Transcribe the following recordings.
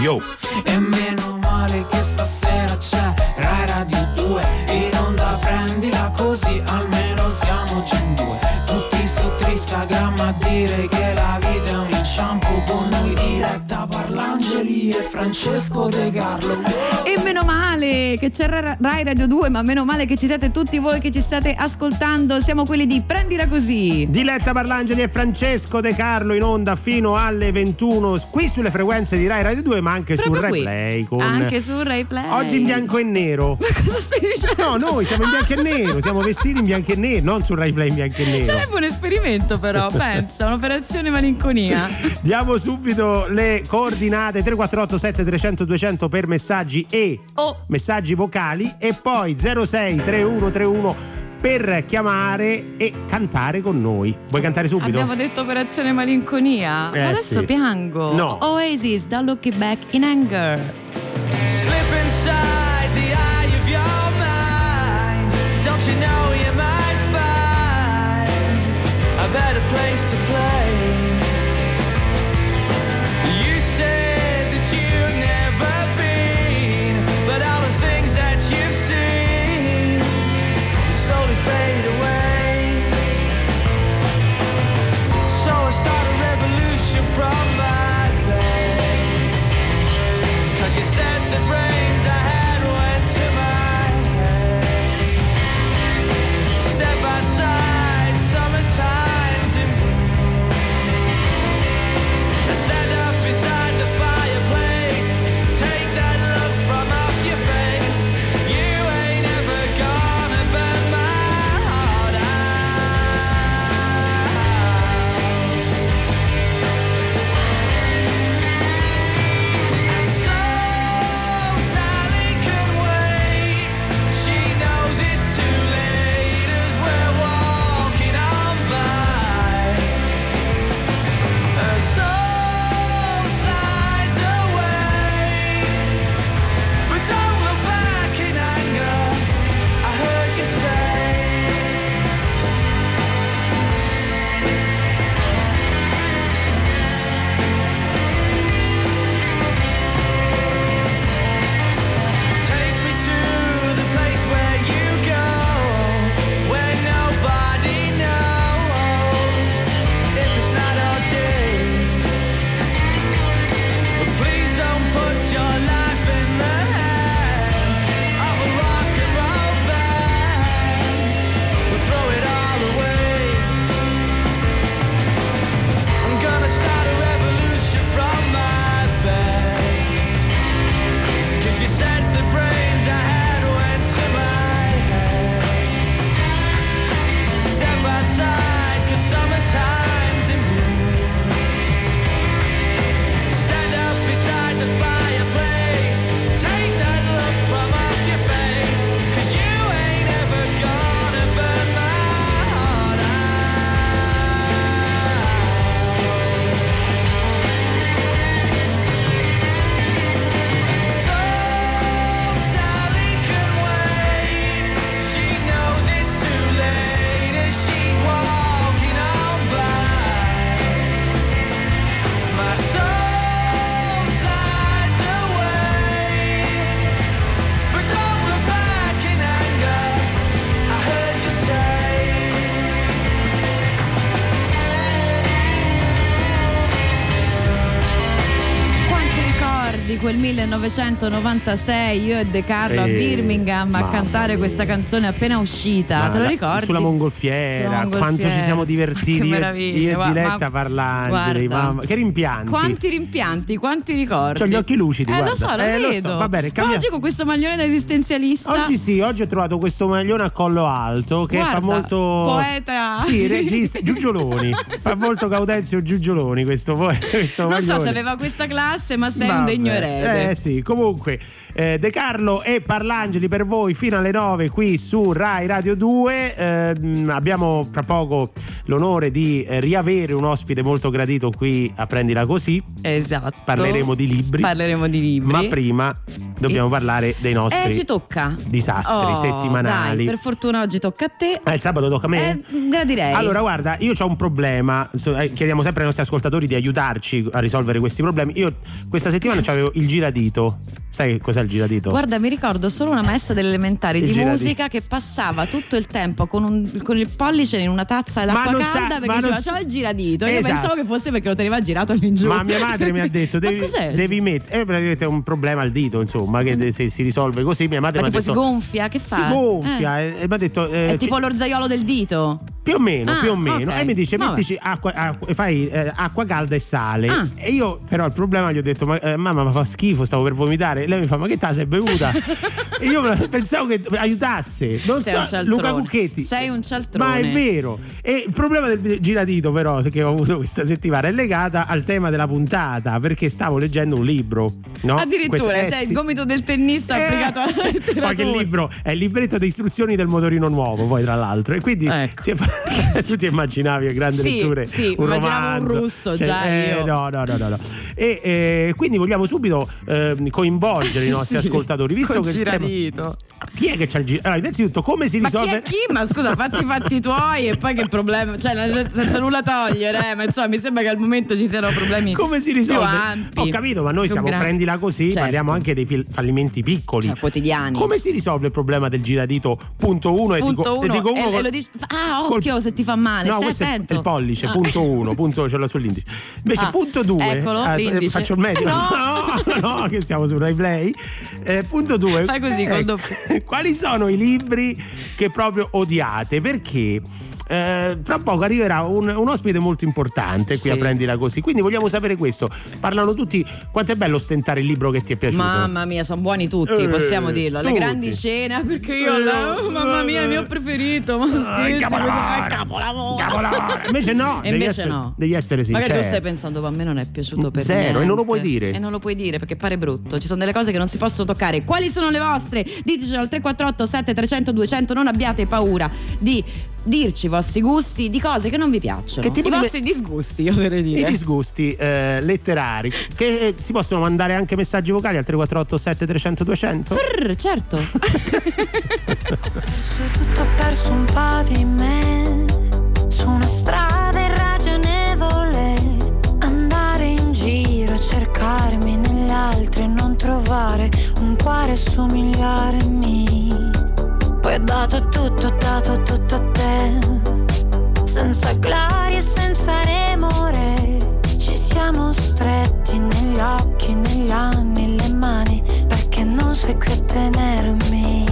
Yo! E meno male che stasera c'è Rai Radio 2 In onda prendila così almeno siamo già in due Tutti su Instagram a dire che la vita Parlangeli e Francesco De Carlo E meno male che c'è Rai Radio 2, ma meno male che ci siete tutti voi che ci state ascoltando. Siamo quelli di Prendila Così. Diletta Parlangeli e Francesco De Carlo in onda fino alle 21 qui sulle frequenze di Rai Radio 2, ma anche Proprio sul qui. Replay. Con... Anche su Rai Play. Oggi in bianco e nero. Ma cosa stai dicendo? No, noi siamo in bianco e nero, siamo vestiti in bianco e nero, non sul Rai Play in bianco e nero. Sarebbe un esperimento però, pensa, un'operazione malinconia. Diamo subito le coordinate 348 7300 200 per messaggi e Oh. messaggi vocali e poi 06 3131 per chiamare e cantare con noi. Vuoi cantare subito? Abbiamo detto operazione malinconia. Eh, Adesso sì. piango. No. Oasis da Looking Back in Anger. Slip 1996 io e De Carlo a Eh, Birmingham a mamma cantare mia. questa canzone appena uscita. Ma Te lo la- ricordi? Sulla mongolfiera, Sulla mongolfiera. quanto ci siamo divertiti io, io e Diletta guarda. mamma. Che rimpianti. Quanti rimpianti, quanti ricordi. C'ho gli occhi lucidi, Eh, guarda. lo so, lo Eh, lo vedo. so, va bene, cambia- oggi con questo maglione da esistenzialista. Oggi sì, oggi ho trovato questo maglione a collo alto che Guarda, fa molto. poeta. Sì, regista. Giugioloni. fa molto Gaudenzio Giugioloni questo, questo Non so maglione. se aveva questa classe, ma sei un Vabbè. degno erede. Eh sì, comunque eh, De Carlo e Parlangeli per voi fino alle 9 qui su Rai Radio 2. Ehm, abbiamo fra poco l'onore di eh, riavere un ospite molto gradito qui a Prendila Così. Esatto. Parleremo di libri. Parleremo di libri. Ma prima dobbiamo E- parlare dei nostri Eh, ci tocca. disastri Oh, settimanali. Dai, per fortuna oggi tocca a te. Ah, il sabato tocca a me? Eh, gradirei. Allora, guarda, io ho un problema. Eh, Chiediamo sempre ai nostri ascoltatori di aiutarci a risolvere questi problemi. Io questa settimana avevo il giradito. Sai che cos'è il giradito? Guarda, mi ricordo solo una maestra delle elementari Il di giradito. musica che passava tutto il tempo con, un- con il pollice in una tazza d'acqua sa- calda ma perché diceva sa- c'ho il giradito. E Io Esatto. pensavo che fosse perché lo teneva girato all'ingiù. Ma mia madre mi ha detto: devi, devi mettere. Eh, praticamente è un problema al dito, insomma, che de- se si risolve così. Mia madre Ma mi ha detto. si gonfia? Che fa? Si gonfia Eh. e, e mi ha detto. eh, È tipo l'orzaiolo del dito. Più o meno, Ah, più o meno. ok. E mi dice: Vabbè. mettici acqua, acqua- fai eh, acqua calda e sale. Ah. E io, però, il problema gli ho detto: Ma eh, mamma, ma fa schifo, stavo per vomitare. Lei mi fa: Ma che ta sei bevuta? e io pensavo che aiutasse. Non Sei un so, cialtrone. Luca Cucchetti. Sei un cialtrone. Ma è vero. E il problema del giradito, però, che ho avuto questa settimana è legata al tema della puntata. Perché stavo leggendo un libro. No? Addirittura, Questo- eh, cioè, sì. il gomito del tennista Eh, applicato alla letteratura. Poi che libro è il libretto di istruzioni del motorino nuovo, poi tra l'altro. E quindi Ecco. si è tu ti immaginavi a grandi Sì, letture sì, un immaginavo un romanzo. russo, Cioè, già eh. No, no, no, no, no. E eh, quindi vogliamo subito ehm, coinvolgere i nostri Sì, ascoltatori, visto col che il tema- giradito. chi è che c'ha il giro? Allora, innanzitutto come si Ma chi risolve è chi? Ma scusa, fatti i fatti tuoi e poi che problema. Cioè, senza nulla togliere, eh, ma insomma, mi sembra che al momento ci siano problemi. come si risolve? Più ampi, Ho capito, ma noi siamo grandi. prendila così, Certo. parliamo anche dei fil- fallimenti piccoli. Cioè, quotidiani. Come si risolve il problema del giradito? Punto uno e Punto dico, uno, e dico uno e- e col- lo dici- ah, col- occhio se ti fa male, No, questo è attento. il pollice, Ah. punto uno, punto ce l'ho sull'indice. Invece Ah, punto due, eccolo, eh, faccio il medico. No. no, no, che siamo su Rai Play. Eh, punto due. Fai così, col doppio. Quali sono i libri che proprio odiate? Perché eh, tra poco arriverà un, un ospite molto importante qui Sì. a prendila così. Quindi vogliamo sapere questo. Parlano tutti. Quanto è bello ostentare il libro che ti è piaciuto? Mamma mia, sono buoni tutti, Eh, possiamo dirlo. Le tutti. grandi scene, perché io Eh, la- oh, mamma mia, il mio preferito. Ma Ah, scherzi, capolavoro. capolavoro. Capolavoro. Invece no, E devi invece essere, no. devi essere sincero. Magari tu stai pensando, ma a me non è piaciuto per Zero, e niente. non lo puoi dire. E non lo puoi dire perché pare brutto. Ci sono delle cose che non si possono toccare. Quali sono le vostre? Ditecelo al 348 7300 200. Non abbiate paura di dirci i vostri gusti di cose che non vi piacciono. Che tipo I di me- vostri disgusti, io dovrei dire. I disgusti eh, letterari che si possono mandare anche messaggi vocali al 348 7300 200 Prr, certo. Perso tutto, ho perso un po' di me Su una strada irragionevole Andare in giro a cercarmi negli altri E non trovare un cuore somigliarmi Poi ho dato tutto, dato tutto a te. Senza gloria e senza remore Ci siamo stretti negli occhi, negli anni, le mani. Perché non sei qui a tenermi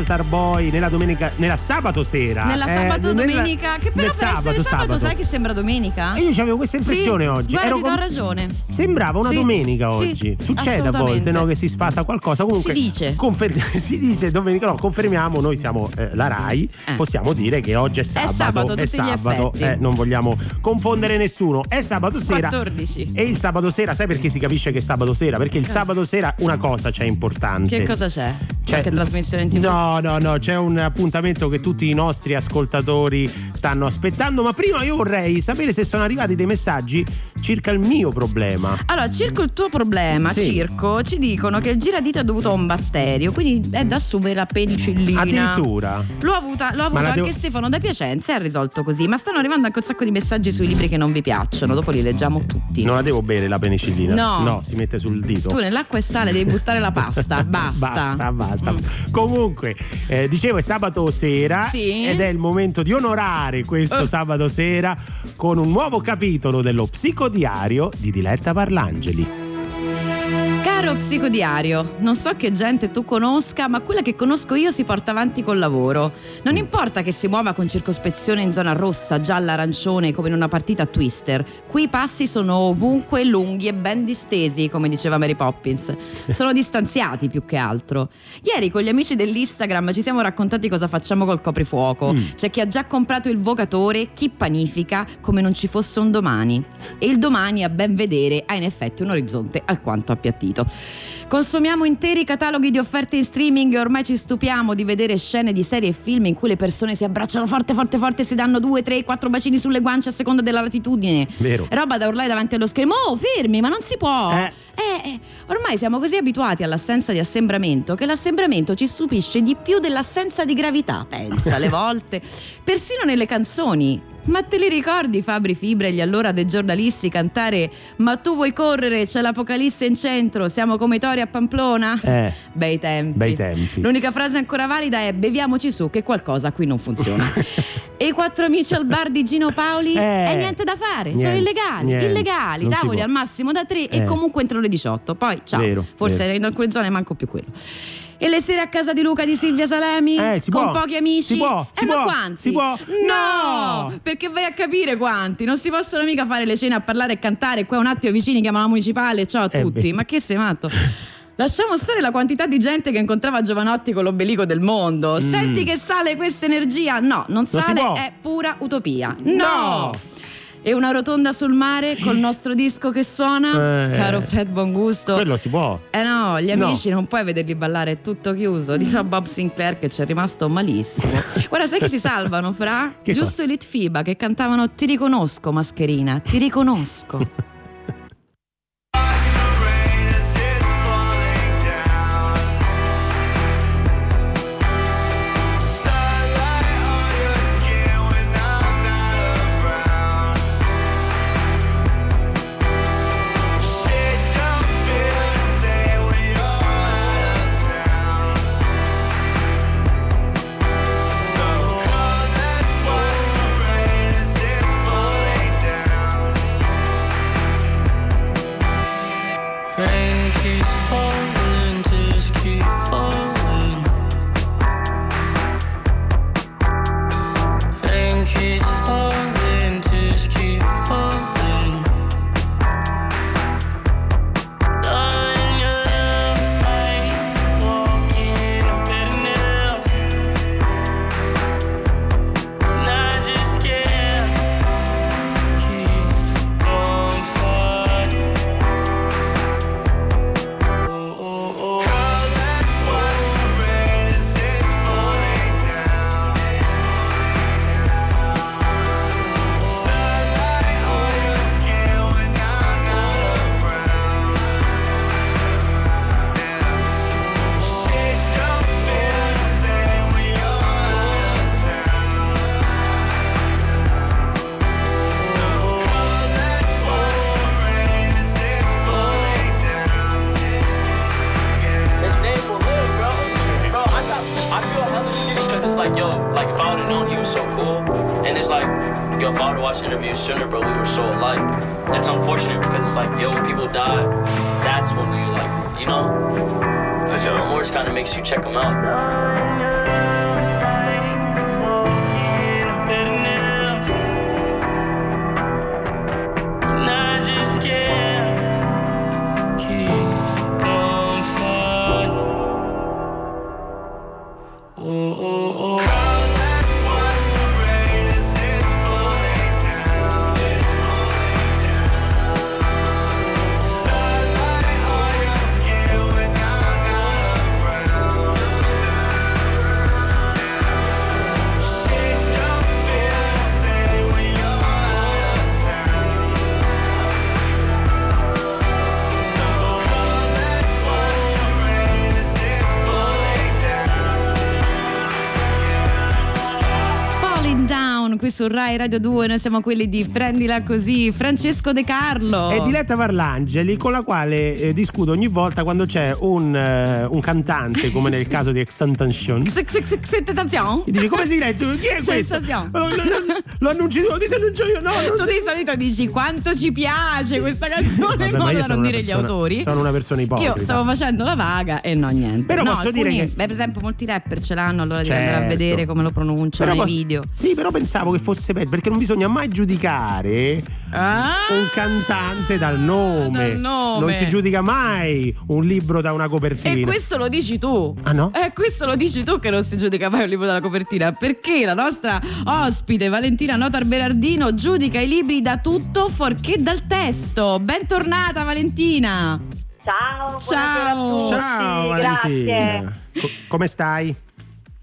Altar Boy nella domenica, nella sabato sera. Nella eh, sabato nella- domenica, che però per essere sabato, sai che sembra domenica? E io avevo questa impressione Sì, oggi. Guarda, Ero con- ragione. Sembrava una Sì, domenica sì, oggi. Succede a volte no, che si sfasa qualcosa. Comunque, Si dice. confer- si dice domenica. No, confermiamo. Noi siamo eh, la Rai. Eh. Possiamo dire che oggi è sabato. sabato, è tutti gli sabato. eh, non vogliamo confondere nessuno. È sabato sera. 14. E il sabato sera, sai perché si capisce che è sabato sera? Perché il sabato sera una cosa c'è importante. Che cosa c'è? C'è- Qualche trasmissione in tv? No, no, no, c'è un appuntamento che tutti i nostri ascoltatori stanno aspettando. Ma prima io vorrei sapere se sono arrivati dei messaggi circa il mio problema. Allora, circo il tuo problema, Sì. circo, ci dicono che il giradito è dovuto a un batterio, quindi è da assumere la penicillina. Addirittura. L'ho avuta, l'ho avuto anche devo- Stefano da Piacenza e ha risolto così, ma stanno arrivando anche un sacco di messaggi sui libri che non vi piacciono, dopo li leggiamo tutti. Non la devo bere la penicillina. No. No, si mette sul dito. Tu nell'acqua e sale devi buttare la pasta, basta. Basta, basta. Mm. Comunque, eh, dicevo è sabato sera Sì. ed è il momento di onorare questo Eh. sabato sera con un nuovo capitolo dello psicodiario di Diletta Parlangeli. Caro psicodiario, non so che gente tu conosca, ma quella che conosco io si porta avanti col lavoro. Non importa che si muova con circospezione in zona rossa, gialla, arancione, come in una partita a twister. Qui i passi sono ovunque lunghi e ben distesi, come diceva Mary Poppins. Sono distanziati più che altro. Ieri con gli amici dell'Instagram ci siamo raccontati cosa facciamo col coprifuoco. C'è chi ha già comprato il vocatore, chi panifica come non ci fosse un domani. E il domani, a ben vedere, ha in effetti un orizzonte alquanto appiattito. Consumiamo interi cataloghi di offerte in streaming e ormai ci stupiamo di vedere scene di serie e film in cui le persone si abbracciano forte, forte, forte si danno due, tre, quattro bacini sulle guance a seconda della latitudine. Vero. Roba da urlare davanti allo schermo. Oh, fermi, ma non si può. Eh. Eh, eh, ormai siamo così abituati all'assenza di assembramento che l'assembramento ci stupisce di più dell'assenza di gravità, pensa alle volte. Persino nelle canzoni. Ma te li ricordi Fabri Fibra e gli allora dei giornalisti cantare Ma tu vuoi correre, c'è l'apocalisse in centro, siamo come i tori a Pamplona? Eh. Bei tempi. Bei tempi. L'unica frase ancora valida è beviamoci su che qualcosa qui non funziona. e i quattro amici al bar di Gino Paoli? Eh. E niente da fare, sono Niente, illegali, niente. illegali, tavoli al massimo da tre Eh. e comunque entro le 18. Poi ciao. Vero, Forse vero. in alcune zone manco più quello. E le sere a casa di Luca di Silvia Salemi? Eh, si con può. pochi amici? Si può, Eh, si ma può, quanti? si può. No! No! Perché vai a capire quanti. Non si possono mica fare le cene a parlare e cantare. Qua un attimo vicini chiamano la municipale. Ciao a Eh, tutti. beh. Ma che sei matto? Lasciamo stare la quantità di gente che incontrava Giovanotti con l'ombelico del mondo. Senti che sale questa energia? No, non Mm. si sale, è pura utopia. No! No! E una rotonda sul mare col nostro disco che suona? Eh. Caro Fred Bongusto. Quello si può. Eh no, gli No. amici non puoi vederli ballare, è tutto chiuso. Dirà Bob Sinclair che ci è rimasto malissimo. Guarda, sai che si salvano, fra? Che Giusto i Litfiba che cantavano Ti riconosco, mascherina, ti riconosco. watched interviews sooner, but we were so alike. It's unfortunate because it's like, yo, when people die, that's when we like, you know, Because your remorse kind of makes you check them out. Qui su Rai Radio 2, noi siamo quelli di Prendila Così, Francesco De Carlo. È Diletta Parlangeli con la quale eh, discuto ogni volta quando c'è un, eh, un cantante come nel caso di Extentation X- x- x- x- attenzione. e dici come si legge? Chi è questo? Lo, lo- lo- lo annunci tu, lo disannuncio io, no, Tu di solito dici quanto ci piace questa canzone in modo da non dire gli autori. sono una persona ipocrita. Io stavo facendo la vaga e no, niente. Però no, posso dire che- Beh, per esempio, molti rapper ce l'hanno, allora devi andare a Certo. vedere come lo pronunciano nei video. Sì, però pensavo che fosse peggio perché non bisogna mai giudicare Ah! un cantante dal nome. Dal nome. Non si giudica mai un libro da una copertina. E questo lo dici tu. Ah, no? Eh, questo lo dici tu che non si giudica mai un libro dalla copertina. Perché la nostra ospite Valentina Notar Berardino giudica i libri da tutto fuorché dal testo. Bentornata Valentina. Ciao, Ciao. Ciao grazie. Valentina. Co- come stai?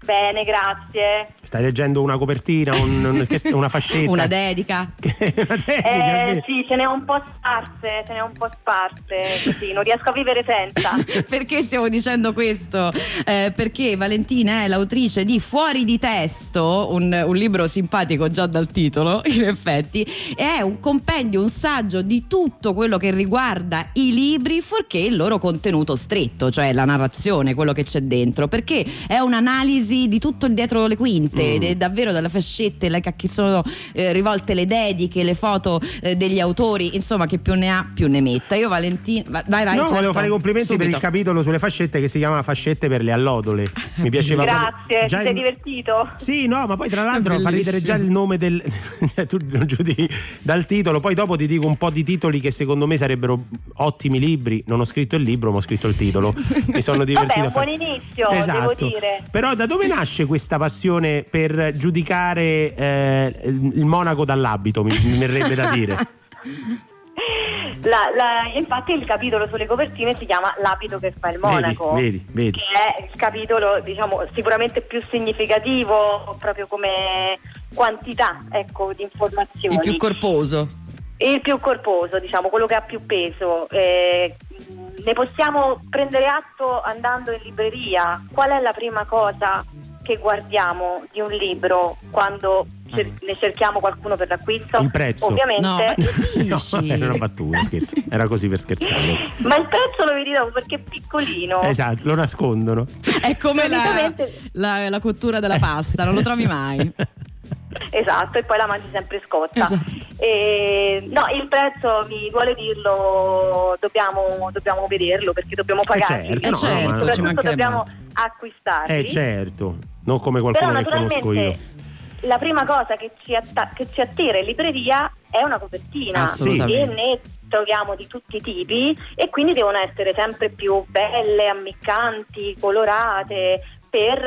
Bene, grazie. Stai leggendo una copertina, un- un- una fascetta? Una dedica. una dedica, Eh, sì, ce n'è un po' sparse, ce n'è un po' sparse, così non riesco a vivere senza. Perché stiamo dicendo questo? Eh, perché Valentina è l'autrice di Fuori di testo, un, un libro simpatico già dal titolo, in effetti, e è un compendio, un saggio di tutto quello che riguarda i libri, fuorché il loro contenuto stretto, cioè la narrazione, quello che c'è dentro, perché è un'analisi di tutto il dietro le quinte, Mm. è davvero dalle fascette, le- a chi sono eh, rivolte le dediche, le foto eh, degli autori, insomma, che più ne ha più ne metta. Io Valentina, vai, vai. No, certo. volevo fare i complimenti per il Subito. capitolo sulle fascette che si chiama Fascette per le allodole. Mi piaceva Grazie, ti già sei il- divertito? Sì, no, ma poi tra l'altro fa ridere già il nome del. cioè, tu non giudichi dal titolo, poi dopo ti dico un po' di titoli che secondo me sarebbero ottimi libri. Non ho scritto il libro, ma ho scritto il titolo. Mi sono divertito. Vabbè, a un fare- buon inizio, Esatto. devo dire. Però da dove nasce questa passione per giudicare eh, il monaco dall'abito? Mi, mi verrebbe da dire. La- la- infatti il capitolo sulle copertine si chiama L'abito che fa il monaco. Vedi, vedi, vedi. Che è il capitolo, diciamo, sicuramente più significativo proprio come quantità, ecco, di informazioni. Il più corposo. Il più corposo, diciamo, quello che ha più peso. Eh, ne possiamo prendere atto andando in libreria. Qual è la prima cosa che guardiamo di un libro quando cer- ne cerchiamo qualcuno per l'acquisto? Il prezzo. Ovviamente. No, No, era una battuta, scherzo. Era così per scherzare. Ma il prezzo lo vedi dopo perché è piccolino. Esatto, lo nascondono. È come la, la- la cottura della pasta, non lo trovi mai. Esatto, e poi la mangi sempre scotta. Esatto. E, no, il prezzo, mi vuole dirlo, dobbiamo, dobbiamo vederlo perché dobbiamo pagarli. certo, Eh no, certo, ma- ci Soprattutto mancherebbe dobbiamo altro. acquistarli. Eh certo, non come Però qualcuno che conosco io. la prima cosa che ci, atta- che ci attira in libreria è una copertina Assolutamente. e ne troviamo di tutti i tipi e quindi devono essere sempre più belle, ammiccanti, colorate per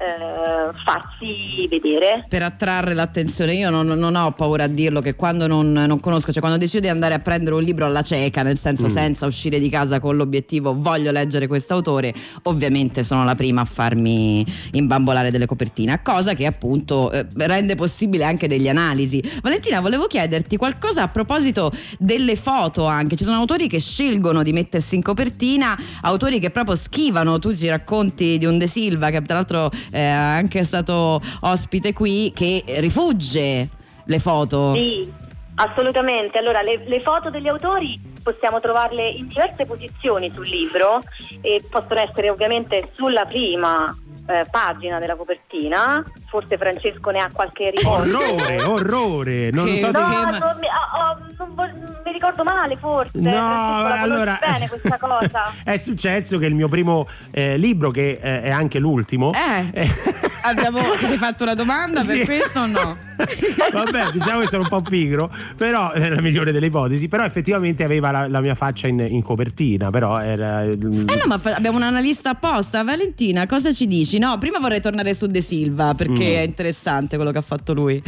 eh, farsi vedere. Per attrarre l'attenzione, io non, non ho paura a dirlo che quando non, non conosco, cioè quando decido di andare a prendere un libro alla cieca, nel senso Mm. senza uscire di casa con l'obiettivo voglio leggere questo autore, ovviamente sono la prima a farmi imbambolare delle copertine, cosa che appunto eh, rende possibile anche delle analisi. Valentina, volevo chiederti qualcosa a proposito delle foto anche, ci sono autori che scelgono di mettersi in copertina, autori che proprio schivano, tu ci racconti di un De Silva che tra l'altro è anche stato ospite qui, che rifugge le foto. Sì, assolutamente. Allora, le, le foto degli autori possiamo trovarle in diverse posizioni sul libro e possono essere ovviamente sulla prima eh, pagina della copertina. Forse Francesco ne ha qualche ricordo. Orrore, orrore. Non Che- so No, di- Che- non mi- oh, oh, non mi ricordo male forse. No, la allora bene questa cosa. è successo che il mio primo eh, libro, che eh, è anche l'ultimo, Eh. Abbiamo, ti fatto una domanda per Sì. questo o no? Vabbè, diciamo che sono un po' pigro, però è la migliore delle ipotesi. Però effettivamente aveva la, la mia faccia in, in copertina. Però era. Eh no, ma fa- abbiamo un analista apposta. Valentina, cosa ci dici? No, prima vorrei tornare su De Silva perché Mm. è interessante quello che ha fatto lui.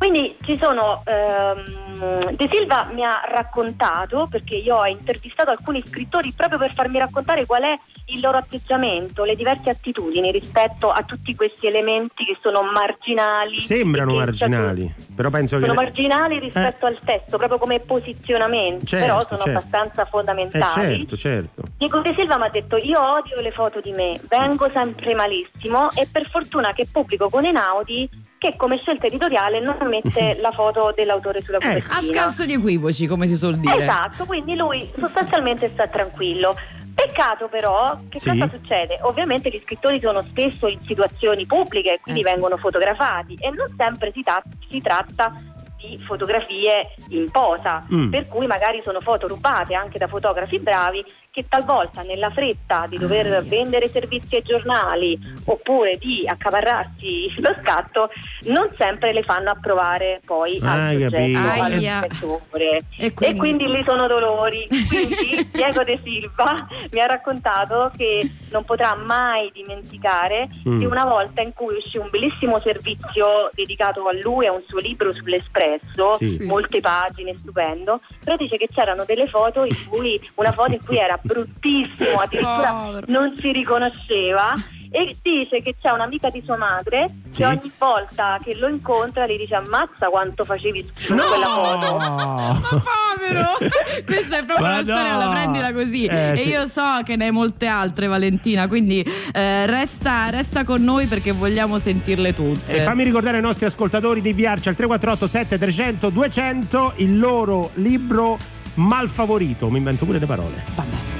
Quindi ci sono, ehm, De Silva mi ha raccontato, perché io ho intervistato alcuni scrittori proprio per farmi raccontare qual è il loro atteggiamento, le diverse attitudini rispetto a tutti questi elementi che sono marginali. Sembrano che marginali, però penso che. Sono marginali rispetto Eh. al testo, proprio come posizionamento, Certo, però sono certo. abbastanza Eh, fondamentali. certo, certo. Diego De Silva mi ha detto io odio le foto di me, vengo sempre malissimo e per fortuna che pubblico con Enaudi che come scelta editoriale non mette la foto dell'autore sulla Ecco. copertina. A scanso di equivoci, come si suol dire. Esatto, quindi lui sostanzialmente sta tranquillo. Peccato però, che Sì. cosa succede? Ovviamente gli scrittori sono spesso in situazioni pubbliche e quindi Eh sì. vengono fotografati e non sempre si, ta- si tratta di fotografie in posa, Mm. per cui magari sono foto rubate anche da fotografi bravi che talvolta nella fretta di dover Ah, vendere servizi ai giornali oppure di accaparrarsi lo scatto non sempre le fanno approvare poi Ah, al soggetto, Aia. lettore. E E quindi- quindi lì sono dolori. Quindi Diego De Silva mi ha raccontato che non potrà mai dimenticare Mm. di una volta in cui uscì un bellissimo servizio dedicato a lui, a un suo libro sull'Espresso, Sì. Sì. molte pagine, stupendo, però dice che c'erano delle foto in cui, una foto in cui era bruttissimo, addirittura Povero. non si riconosceva. E dice che c'è un'amica di sua madre Sì. che ogni volta che lo incontra gli dice ammazza quanto facevi schifo No! quella foto. Ma povero! Questa è proprio Ma una storia, no! la prendila così. Eh, e sì. io so che ne hai molte altre, Valentina, quindi eh, resta, resta con noi perché vogliamo sentirle tutte. E fammi ricordare ai nostri ascoltatori di inviarci al 348 7300 200 il loro libro malfavorito. Mi invento pure le parole. Vabbè.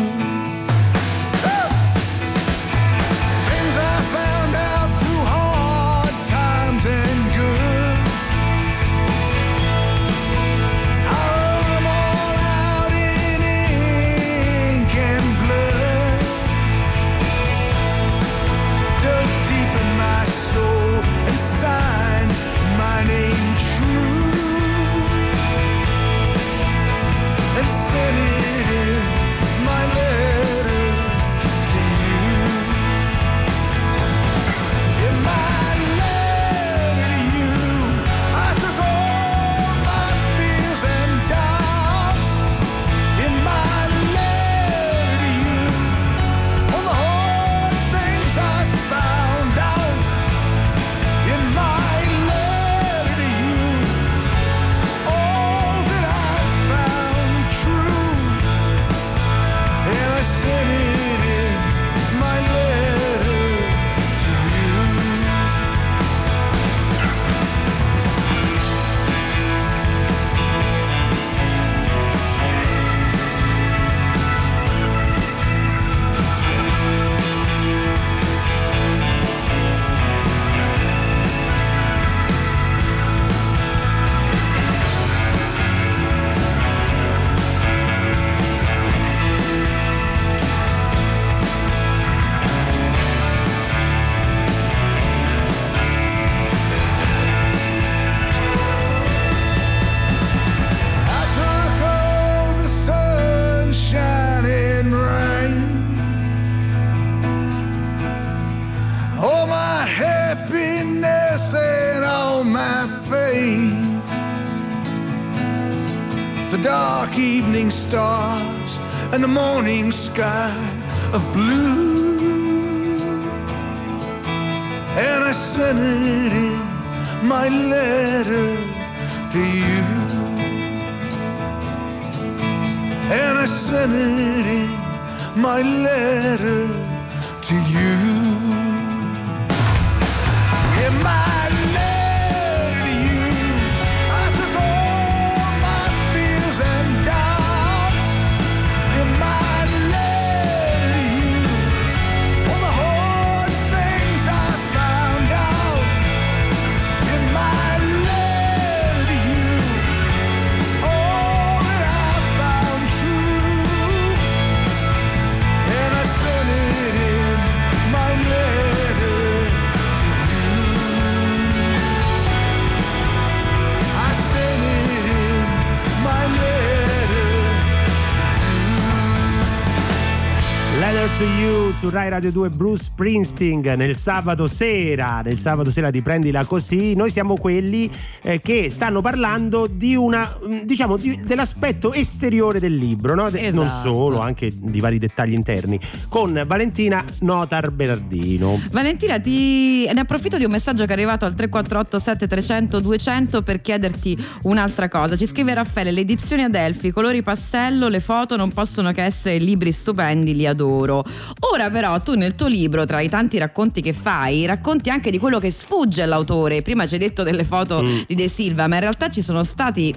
To You su Rai Radio 2 Bruce Springsteen nel sabato sera, nel sabato sera di Prendila Così, noi siamo quelli eh, che stanno parlando di una, mh, diciamo, di- dell'aspetto esteriore del libro, no? De- non Esatto. solo, anche di vari dettagli interni, con Valentina Notar Bernardino. Valentina, ti... ne approfitto di un messaggio che è arrivato al 348 7300 200 per chiederti un'altra cosa. Ci scrive Raffaele: le edizioni Adelphi, i colori pastello, le foto non possono che essere libri stupendi, li adoro. Ora, però, tu nel tuo libro, tra i tanti racconti che fai, racconti anche di quello che sfugge all'autore. Prima ci hai detto delle foto Mm. di De Silva, ma in realtà ci sono stati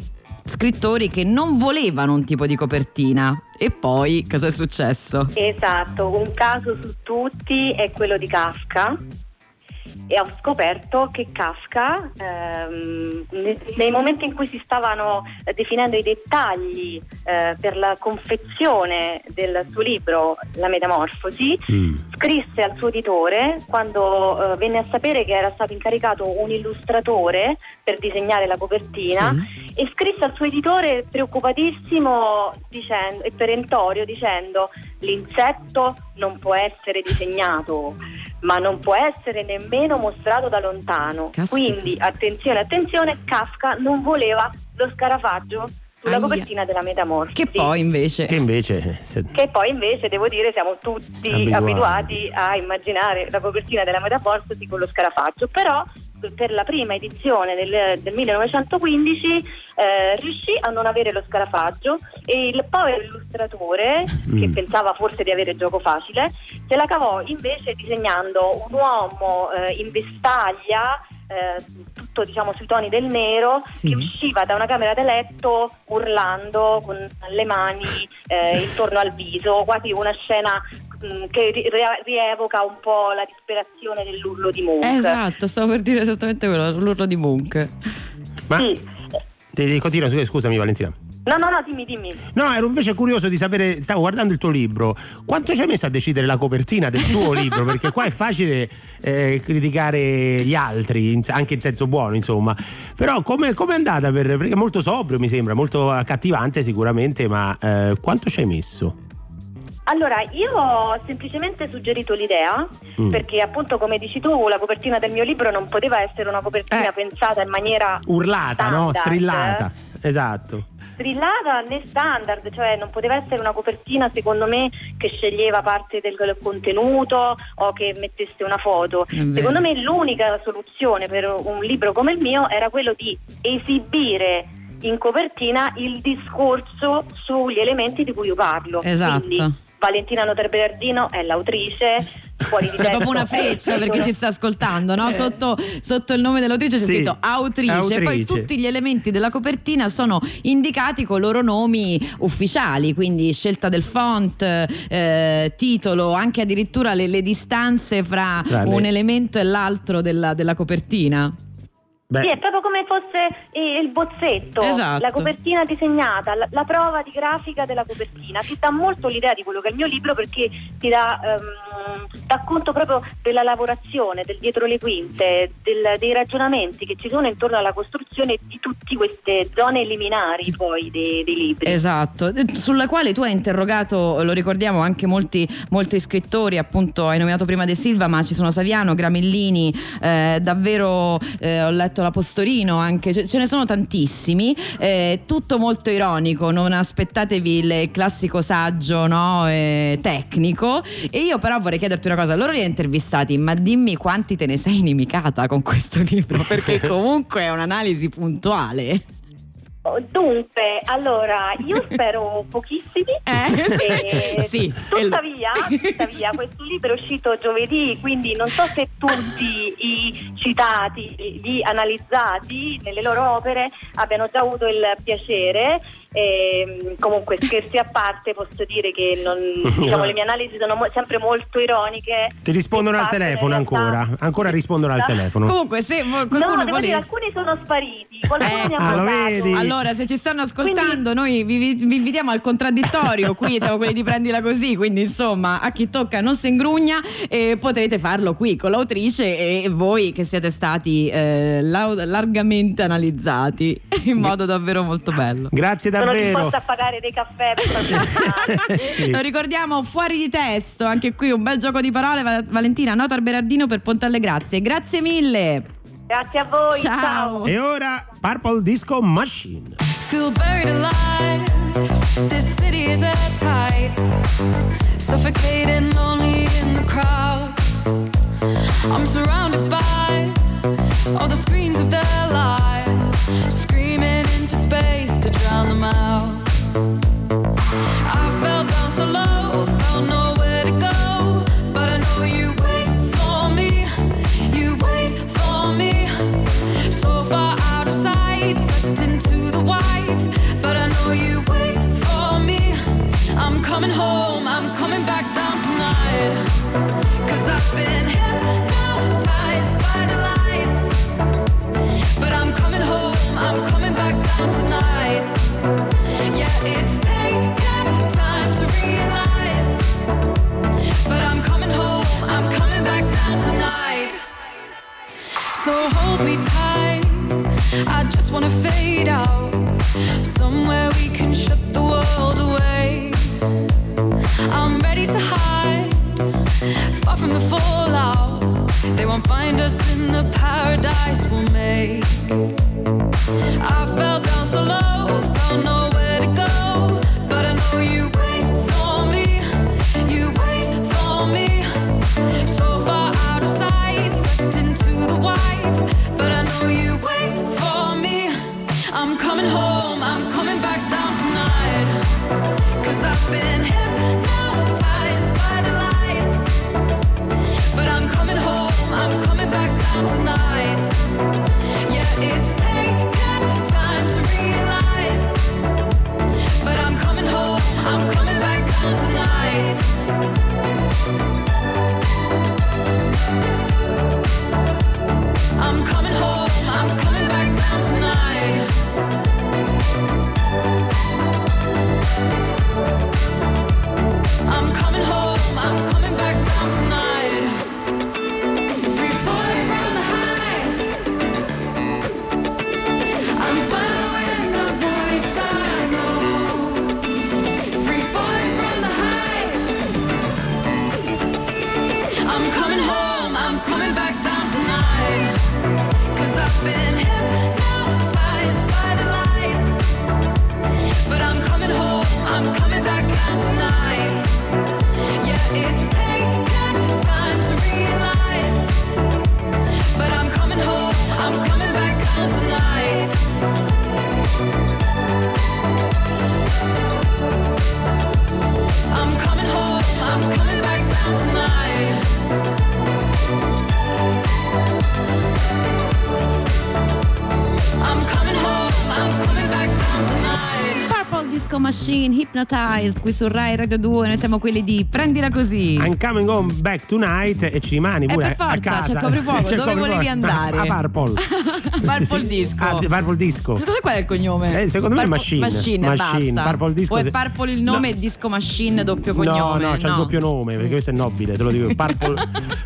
scrittori che non volevano un tipo di copertina. E poi cosa è successo? Esatto, un caso su tutti è quello di Kafka. E ho scoperto che Kafka, ehm, ne- nei momenti in cui si stavano eh, definendo i dettagli eh, per la confezione del suo libro La Metamorfosi, scrisse al suo editore quando eh, venne a sapere che era stato incaricato un illustratore per disegnare la copertina e scrisse al suo editore preoccupatissimo dicendo, e perentorio dicendo l'insetto non può essere disegnato ma non può essere nemmeno mostrato da lontano Caspita. quindi attenzione attenzione Kafka non voleva lo scarafaggio sulla Aia. copertina della Metamorfosi Che poi invece. Che invece se- che poi invece devo dire siamo tutti Abituati. abituati, a immaginare la copertina della Metamorfosi con lo scarafaggio, però per la prima edizione del, del 1915 eh, riuscì a non avere lo scarafaggio e il povero illustratore, che Mm. pensava forse di avere gioco facile, se la cavò invece disegnando un uomo eh, in vestaglia, eh, tutto diciamo sui toni del nero, Sì. che usciva da una camera da letto urlando con le mani eh, intorno al viso, quasi una scena mh, che ri- rievoca un po' la disperazione dell'urlo di Munch. Esatto, stavo per dire esattamente quello, l'urlo di Monk. Ma Sì. ti- ti- continua, scu- scusami Valentina. No, no, no, dimmi, dimmi. No, ero invece curioso di sapere, stavo guardando il tuo libro, quanto ci hai messo a decidere la copertina del tuo libro? Perché qua è facile eh, criticare gli altri, anche in senso buono, insomma. Però come è andata? Per, perché è molto sobrio, mi sembra, molto accattivante sicuramente, ma eh, quanto ci hai messo? Allora, io ho semplicemente suggerito l'idea, Mm. perché appunto come dici tu, la copertina del mio libro non poteva essere una copertina Eh. pensata in maniera Urlata, no? standard. Strillata. Esatto. strillata né standard, cioè non poteva essere una copertina secondo me che sceglieva parte del contenuto o che mettesse una foto. Vero. Secondo me l'unica soluzione per un libro come il mio era quello di esibire in copertina il discorso sugli elementi di cui io parlo. Esatto. Quindi Valentina Notar Bernardino è l'autrice, fuori di C'è proprio una freccia per chi solo- ci sta ascoltando, no? Sotto, sotto il nome dell'autrice c'è Sì, scritto autrice, autrice. poi tutti gli elementi della copertina sono indicati con i loro nomi ufficiali, quindi scelta del font, eh, titolo, anche addirittura le, le distanze fra le- un elemento e l'altro della, della copertina. Beh, Sì, è proprio come fosse eh, il bozzetto, Esatto. la copertina disegnata, la, la prova di grafica della copertina. Ti dà molto l'idea di quello che è il mio libro perché ti dà, ehm, dà conto proprio della lavorazione, del dietro le quinte, del- dei ragionamenti che ci sono intorno alla costruzione di tutte queste zone liminari poi dei, dei libri. Esatto, eh, sulla quale tu hai interrogato, lo ricordiamo, anche molti, molti scrittori, appunto hai nominato prima De Silva, ma ci sono Saviano, Gramellini, eh, davvero eh, ho letto la Postorino, anche, ce, ce ne sono tantissimi, eh, tutto molto ironico, non aspettatevi il classico saggio no, eh, tecnico. E io però vorrei chiederti una cosa, loro li hai intervistati, ma dimmi quanti te ne sei inimicata con questo libro, perché comunque è un'analisi puntuale. Dunque, allora, io spero pochissimi. Eh, E sì. Tuttavia, tuttavia, questo libro è uscito giovedì, quindi non so se tutti i citati, gli analizzati nelle loro opere abbiano già avuto il piacere. E, comunque, scherzi a parte, posso dire che non- diciamo, le mie analisi sono mo- sempre molto ironiche. Ti rispondono al telefono ancora. Ancora rispondono al telefono. Comunque, se vo- No, qualcuno devo dire, volesse. alcuni sono spariti. Qualcuno Eh, mi ha ah? Allora, se ci stanno ascoltando, noi vi, vi- vi invitiamo al contraddittorio. Qui siamo quelli di prendila così. Quindi, insomma, a chi tocca non si ingrugna. E potrete farlo qui con l'autrice e voi che siete stati eh, largamente analizzati in modo davvero molto bello. Grazie Sono davvero. disposta a pagare dei caffè per Sì. Lo ricordiamo fuori di testo, anche qui un bel gioco di parole. Va- Valentina, nota al Berardino per Ponte alle Grazie. Grazie mille. Grazie a voi. Ciao. ciao. E ora Purple Disco Machine. feel buried alive. This city is airtight, suffocating, lonely in the crowd. I'm surrounded by all the screens of their lives, screaming into space drown them out. Hold me tight. I just wanna fade out. Somewhere we can shut the world away. I'm ready to hide, far from the fallout. They won't find us in the paradise we'll make. I Disco Machine, Hypnotized, qui su Rai Radio 2, noi siamo quelli di Prendila così. I'm coming home back tonight e ci rimani Eh, pure per forza, a casa. c'è il coprifuoco, dove coprifuoco. volevi andare? A Purple. Purple Sì, sì. Disco. Ah, Purple Disco. Secondo te qual è il cognome? Eh, secondo me è Purple- Machine. Machine, Machine, basta. Purple Disco O è Purple il nome No. e Disco Machine doppio No, cognome? no, c'è il doppio nome perché questo è nobile, te lo dico. Purple,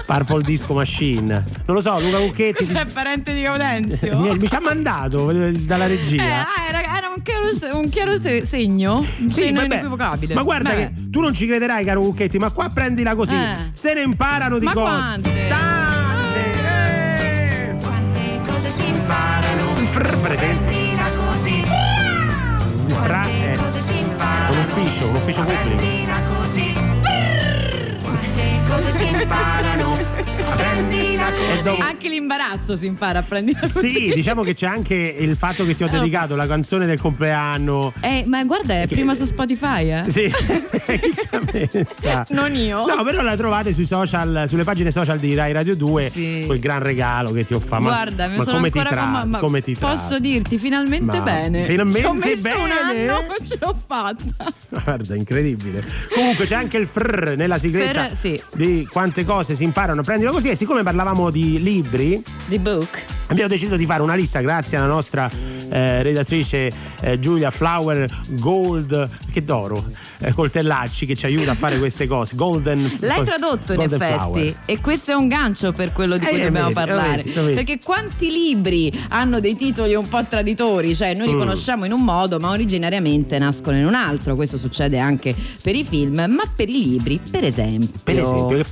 Purple Disco Machine. Non lo so, Luca Cucchetti. Cioè, parente di Gaudenzio? mi, mi ci ha mandato eh, dalla Eh, regia. ah, era, era un chiaro, un chiaro se- segno, un Sì, vabbè. inequivocabile. Ma guarda Beh. che tu non ci crederai, caro Cucchetti, ma qua prendila così. Eh. Se ne imparano di Ma cose. quante? Tante. eh. Quante cose si imparano. Frr, presente. Prendila così. Ra- Quante eh, cose si imparano. un ufficio, un ufficio pubblico. Prendila così. Cose si imparano. Prendila E dopo- Anche l'imbarazzo si impara a prendere così. Sì, diciamo che c'è anche il fatto che ti ho dedicato la canzone del compleanno. Eh, ma guarda, è Che- prima su Spotify, eh? Sì, chi ci ha messa? Non io. No, però la trovate sui social, sulle pagine social di Rai Radio 2, Sì. quel gran regalo che ti ho fatto. Ma, Guarda, mi ma sono come ti ancora tra- con- ma come ti Posso tratti? dirti finalmente Ma bene. finalmente Ci ho messo bene? un anno, ma ce l'ho fatta. Guarda, incredibile. Comunque c'è anche il frr nella sigletta Frr, sì. di quante cose si imparano a prendere così. E siccome parlavamo di libri, The book. abbiamo deciso di fare una lista grazie alla nostra eh, redattrice eh, Giulia Flower Gold, che d'oro, eh, coltellacci che ci aiuta a fare queste cose. Golden. L'hai tradotto in Golden effetti Flower. e questo è un gancio per quello di Eh, cui lo dobbiamo vedi, lo parlare. lo vedi. Perché quanti libri hanno dei titoli un po' traditori, cioè noi li Mm. conosciamo in un modo ma originariamente nascono in un altro, questo succede anche per i film, ma per i libri, per esempio. Per esempio, che-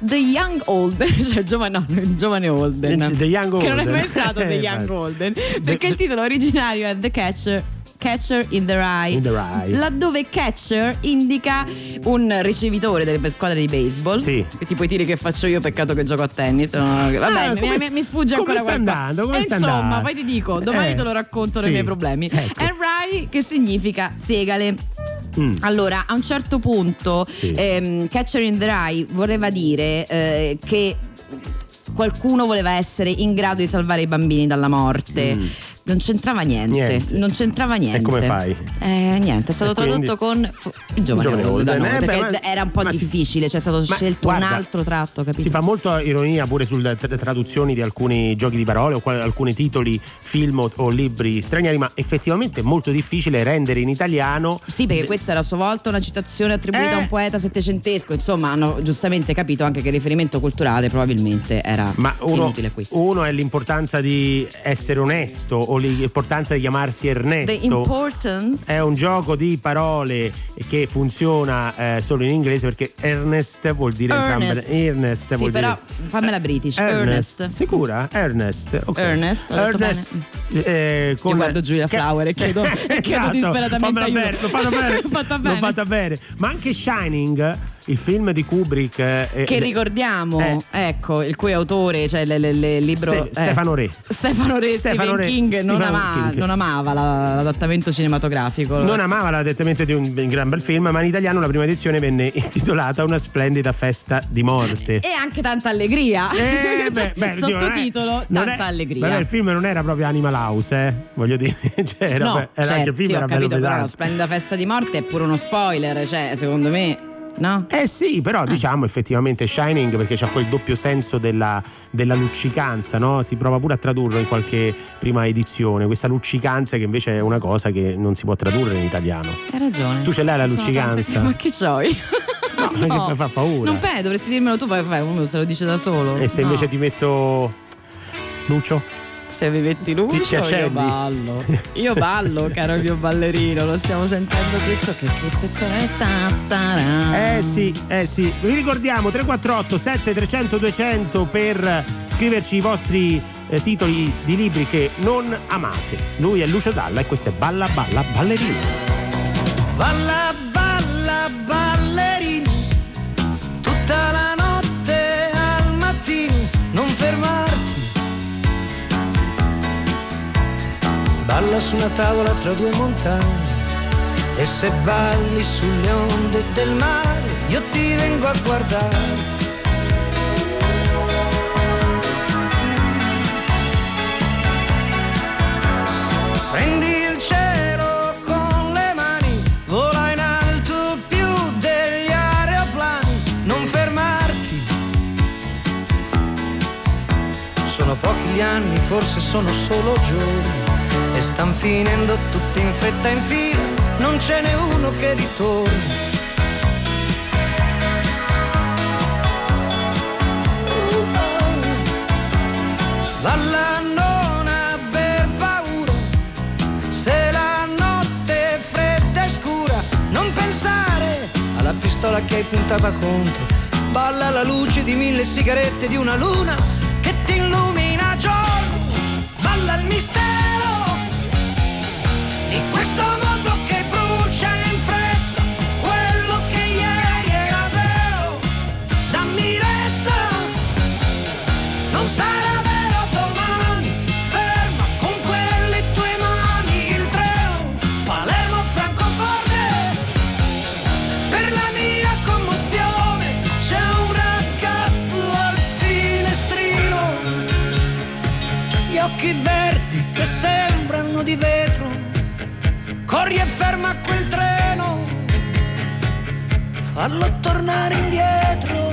The Young Olden, cioè giovane, no, il giovane Olden. The- The Young Che non è Olden. mai stato The Eh, Young. Olden. Perché il titolo originario è The Catcher. Catcher in the Rye, In the Rye. laddove catcher indica un ricevitore delle squadre di baseball. Sì. Che ti puoi dire che faccio io, peccato che gioco a tennis. no, Vabbè, Ah, mi, mi- mi sfugge come ancora sta qualcosa. andando? Come sta insomma, andando? poi ti dico, domani Eh, te lo racconto sì. nei miei problemi. Ecco. And Rye che significa segale. Mm. Allora, a un certo punto, Sì. ehm, Catcher in the Rye voleva dire eh, che qualcuno voleva essere in grado di salvare i bambini dalla morte. Non c'entrava niente, Niente. non c'entrava niente. E come fai? Eh, niente, è stato E quindi? tradotto con fu- il giovane, no, Eh, beh, perché ma- era un po' ma si- difficile, cioè è stato scelto un guarda, altro tratto, capito? Si fa molto ironia pure sulle tra- traduzioni di alcuni giochi di parole o qual- alcuni titoli, film o, o libri stranieri, ma effettivamente è molto difficile rendere in italiano. Sì, perché questa era a sua volta una citazione attribuita Eh. a un poeta settecentesco, insomma hanno giustamente capito anche che il riferimento culturale probabilmente era Ma uno, inutile qui. uno è l'importanza di essere onesto l'importanza di chiamarsi Ernesto. È un gioco di parole che funziona eh, solo in inglese perché Ernest vuol dire Ernest. entrambe. Ernest Sì, però dire. fammela British. Ernest. Ernest. Sicura? Ernest. ok. Ernest, Ernest. eh, con- Io guardo Giulia che- Flower e chiedo- e chiedo disperatamente fammela bene, l'ho fatta bene. L'ho fatta bene. Ma anche Shining, il film di Kubrick. eh, Che eh, ricordiamo, eh, ecco, il cui autore, cioè il libro Ste- eh, Stefano Re. Stefano Re, Stefano Stephen Re, King, non, Stephen ama- King. non amava la- l'adattamento cinematografico. Non amava l'adattamento di un un gran bel film, ma in italiano la prima edizione venne intitolata Una splendida festa di morte. E anche tanta allegria. Eh, Cioè, beh, beh, oddio, non è- Sottotitolo, non tanta è- allegria. Vabbè, il film non era proprio Animal House, eh, voglio dire. Cioè, era, no, era certo, anche il film sì, era ho capito, però la splendida festa di morte è pure uno spoiler, cioè, secondo me, no? Eh sì, però diciamo effettivamente Shining perché c'ha quel doppio senso della, della luccicanza, no? Si prova pure a tradurlo in qualche prima edizione, questa luccicanza che invece è una cosa che non si può tradurre in italiano. Hai ragione. Tu ce l'hai la luccicanza? Ma che c'hai? No, perché fa paura. Non penso, dovresti dirmelo tu, poi uno se lo dice da solo. E se No. invece ti metto Lucio? Se vi metti Lucio, ti io ballo. Io ballo, caro mio ballerino. Lo stiamo sentendo questo. Che, che pezzone è? Ta, ta, ra. Eh sì, eh sì. Vi ricordiamo 348 7300 200 per scriverci i vostri eh, titoli di libri che non amate. Lui è Lucio Dalla e questo è Balla Balla Ballerino. Balla, balla, Balla su una tavola tra due montagne e se balli sulle onde del mare, io ti vengo a guardare. Prendi il cielo con le mani, vola in alto più degli aeroplani, non fermarti. Sono pochi anni, forse sono solo giorni, e stan finendo tutti in fretta in fila, non ce n'è uno che ritorni. Valla non aver paura se la notte è fredda e scura, non pensare alla pistola che hai puntata contro. Balla alla luce di mille sigarette di una luna che ti illumina giorno. Balla il mistero fallo tornare indietro.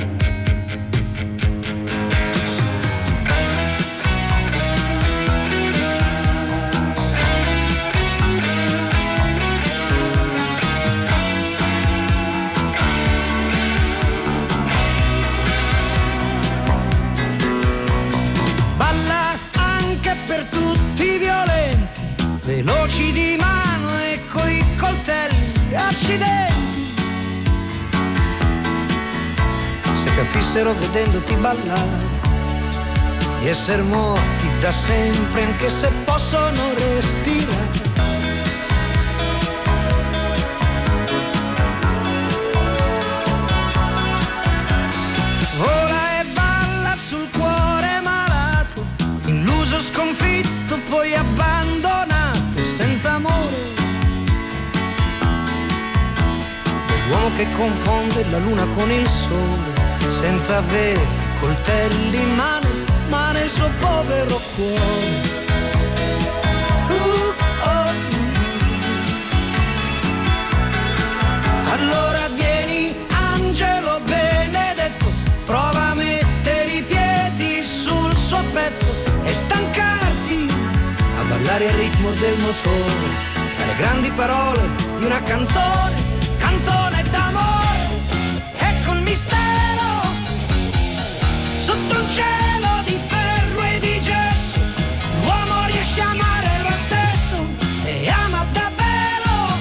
Capissero vedendoti ballare, di essere morti da sempre anche se possono respirare. Vola e balla sul cuore malato, illuso, sconfitto, poi abbandonato, senza amore. L'uomo che confonde la luna con il sole, senza avere coltelli in mano, ma nel suo povero cuore. Uh, oh, uh. Allora vieni, angelo benedetto, prova a mettere i piedi sul suo petto e stancarti a ballare al ritmo del motore, alle grandi parole di una canzone, canzone d'amore. Ecco il mistero, un cielo di ferro e di gesso, l'uomo riesce a amare lo stesso e ama davvero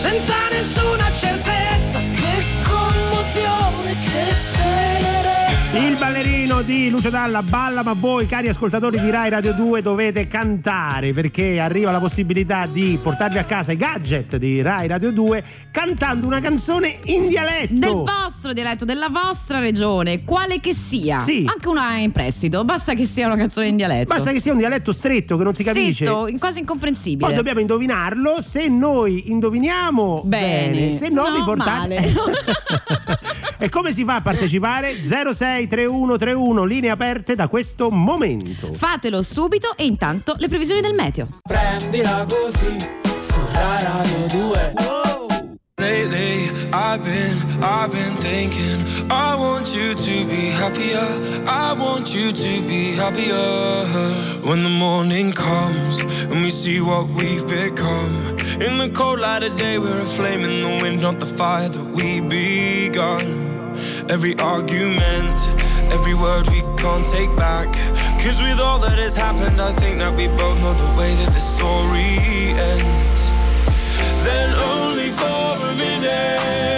senza nessuna certezza. Che commozione, che tenerezza. Il ballerino di Lucio Dalla balla, ma voi, cari ascoltatori di Rai Radio 2, dovete cantare perché arriva la possibilità di portarvi a casa i gadget di Rai Radio 2 cantando una canzone in dialetto. Del vostro dialetto, della vostra regione, quale che sia. Sì. Anche una in prestito, basta che sia una canzone in dialetto. Basta che sia un dialetto stretto che non si capisce. In- quasi incomprensibile. Poi dobbiamo indovinarlo. Se noi indoviniamo Bene. se no, No, vi portate. male. e come si fa a partecipare? 063131 linee aperte da questo momento. Fatelo subito e intanto le previsioni del meteo. Prendila così su Radio 2 Lately, I've been, I've been thinking. I want you to be happier. I want you to be happier. When the morning comes and we see what we've become. In the cold light of day, we're a flame in the wind, not the fire that we begun. Every argument, every word we can't take back. Cause with all that has happened, I think that we both know the way that the story ends then only for a minute.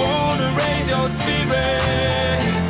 Wanna raise your spirits.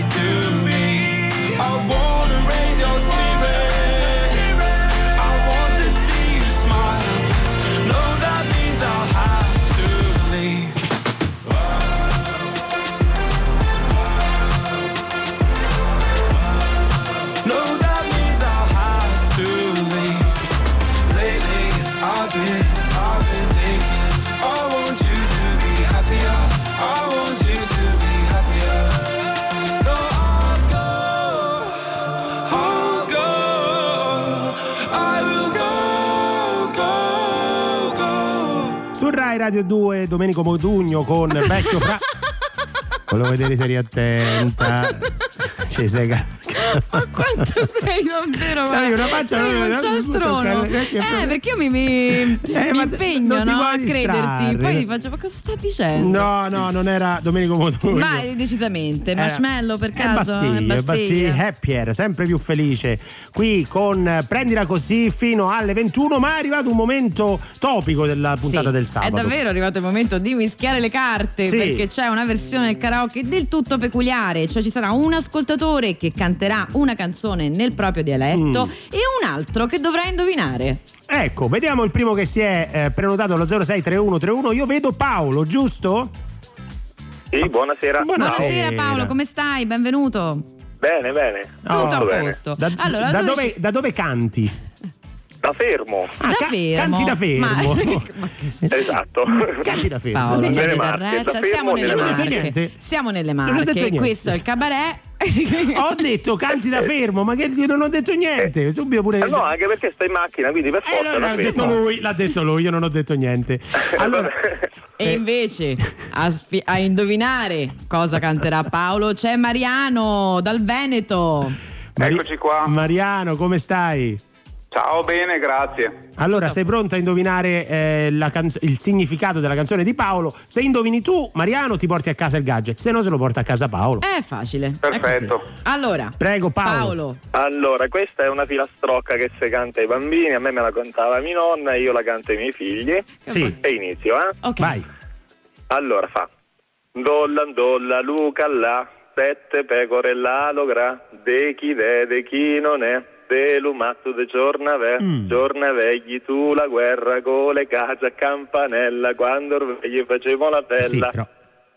Radio 2 Domenico Modugno con Vecchio Fra. Volevo vedere se eri attenta. Ci sei Ma quanto sei davvero? C'hai guarda, una faccia sei un cialtrono. eh, sì, è proprio- Eh, perché io mi, mi, Eh, mi impegno no, a crederti. Poi ti faccio, ma cosa sta dicendo? No, no, non era Domenico Modugno. Ma eh, decisamente, marshmallow per caso? Bastiglia, È Bastiglia. Bastiglia, happier, sempre più felice. Qui con Prendila così fino alle 21, ma è arrivato un momento topico della puntata Sì, del sabato. È davvero arrivato il momento di mischiare le carte Sì. perché c'è una versione del karaoke del tutto peculiare, cioè ci sarà un ascoltatore che canterà una canzone nel proprio dialetto Mm. e un altro che dovrà indovinare. Ecco, vediamo il primo che si è eh, prenotato allo 063131. Io vedo Paolo, giusto? Sì, buonasera. Buonasera. Buonasera Paolo, come stai? Benvenuto. Bene, bene. Tutto Oh, a bene. posto. Da, allora, da dove da dove canti? Da fermo. Ah, Da ca- fermo. Canti da fermo. Ma- ma che Esatto. canti da fermo. Paolo, Nelle Marche, da fermo Siamo nelle Marche. niente. Siamo nelle Marche. Questo è il cabaret. Ho detto canti da fermo, ma che non ho detto niente. Subito pure. Eh, no, anche perché stai in macchina, quindi per Eh, forza no, da l'ha detto lui, l'ha detto lui, io non ho detto niente. Allora, E invece a, spi- a indovinare cosa canterà Paolo c'è Mariano dal Veneto. Mari- Eccoci qua. Mariano, come stai? Ciao, bene, grazie. Allora, sei pronto a indovinare eh, la canz- il significato della canzone di Paolo? Se indovini tu, Mariano, ti porti a casa il gadget, se no se lo porta a casa Paolo. È facile. è Perfetto. così. Allora, Prego, Paolo. Paolo. Allora, questa è una filastrocca che si canta ai bambini, a me me la cantava mia nonna, io la canto ai miei figli. Sì, E inizio, eh? Ok. vai. Allora fa. Dolla, dolla, Luca là, sette pecore là logra, de chi vede chi non è, de lumazzo de giorna ve, Mm. giorna vegli tu la guerra con le case a campanella, quando orvegli facevo la Sì, bella. però.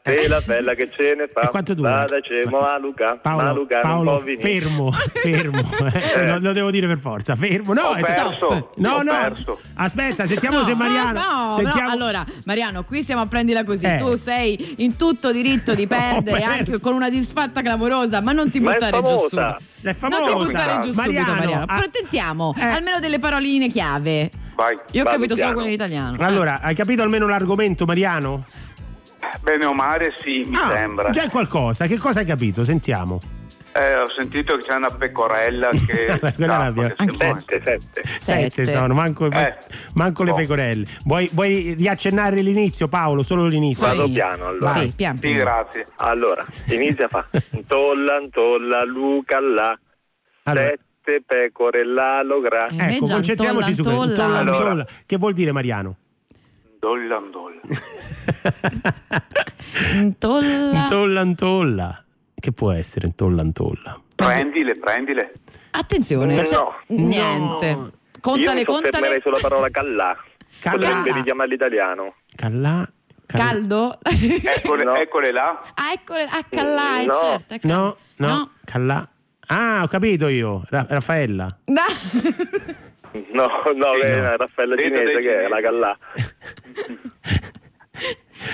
E la bella che ce ne fa, E quanto dura? vada cemo a Luca, ma Paolo, Luca Paolo fermo, fermo, eh, lo, lo devo dire per forza, fermo. No, Ho è- perso. no, Ho no. perso. Aspetta, sentiamo No, se Mariano. no, sentiamo... no, allora, Mariano, qui siamo a prendila così. Eh. Tu sei in tutto diritto di perdere, anche con una disfatta clamorosa, ma non ti Ma buttare giù subito. È famosa. Non ti buttare giù Mariano, subito, Mariano. ah, Però tentiamo, eh. almeno delle paroline chiave. Vai. Io ho capito solo piano. quelle in italiano. Allora, hai capito almeno l'argomento, Mariano? Bene o male, sì, mi Ah, sembra. Già qualcosa, che cosa hai capito? Sentiamo. Eh, ho sentito che c'è una pecorella che. Quella. Sette, sette. Sette Sette. sono, manco, Eh. manco le Oh. pecorelle. Vuoi, vuoi riaccennare l'inizio, Paolo? Solo l'inizio? Vado Sì. piano allora. Sì, pian Sì, piano. grazie. Allora, inizia fa. Ntolla, ntolla, Luca là, Allora, sette pecore là logra. Eh, ecco, Meggia, concentriamoci su. Ntolla, Allora. Che vuol dire Mariano? Ntolla. Ntolla, ntolla. Che può essere ntolla, ntolla? Prendile, prendile. Attenzione, No. c'è- niente. Io Contale, mi contale. sulla parola callà. Callà. Potrebbe richiamare l'italiano. Callà. callà. Caldo? Eccole, No. eccole là. ah, eccole. Ah, Callà, è No. certo. è Callà. No, no, Callà. Ah, ho capito io. Ra- Raffaella. No. No, no, Sì, è no. Raffaella Cinese che è la cinesi.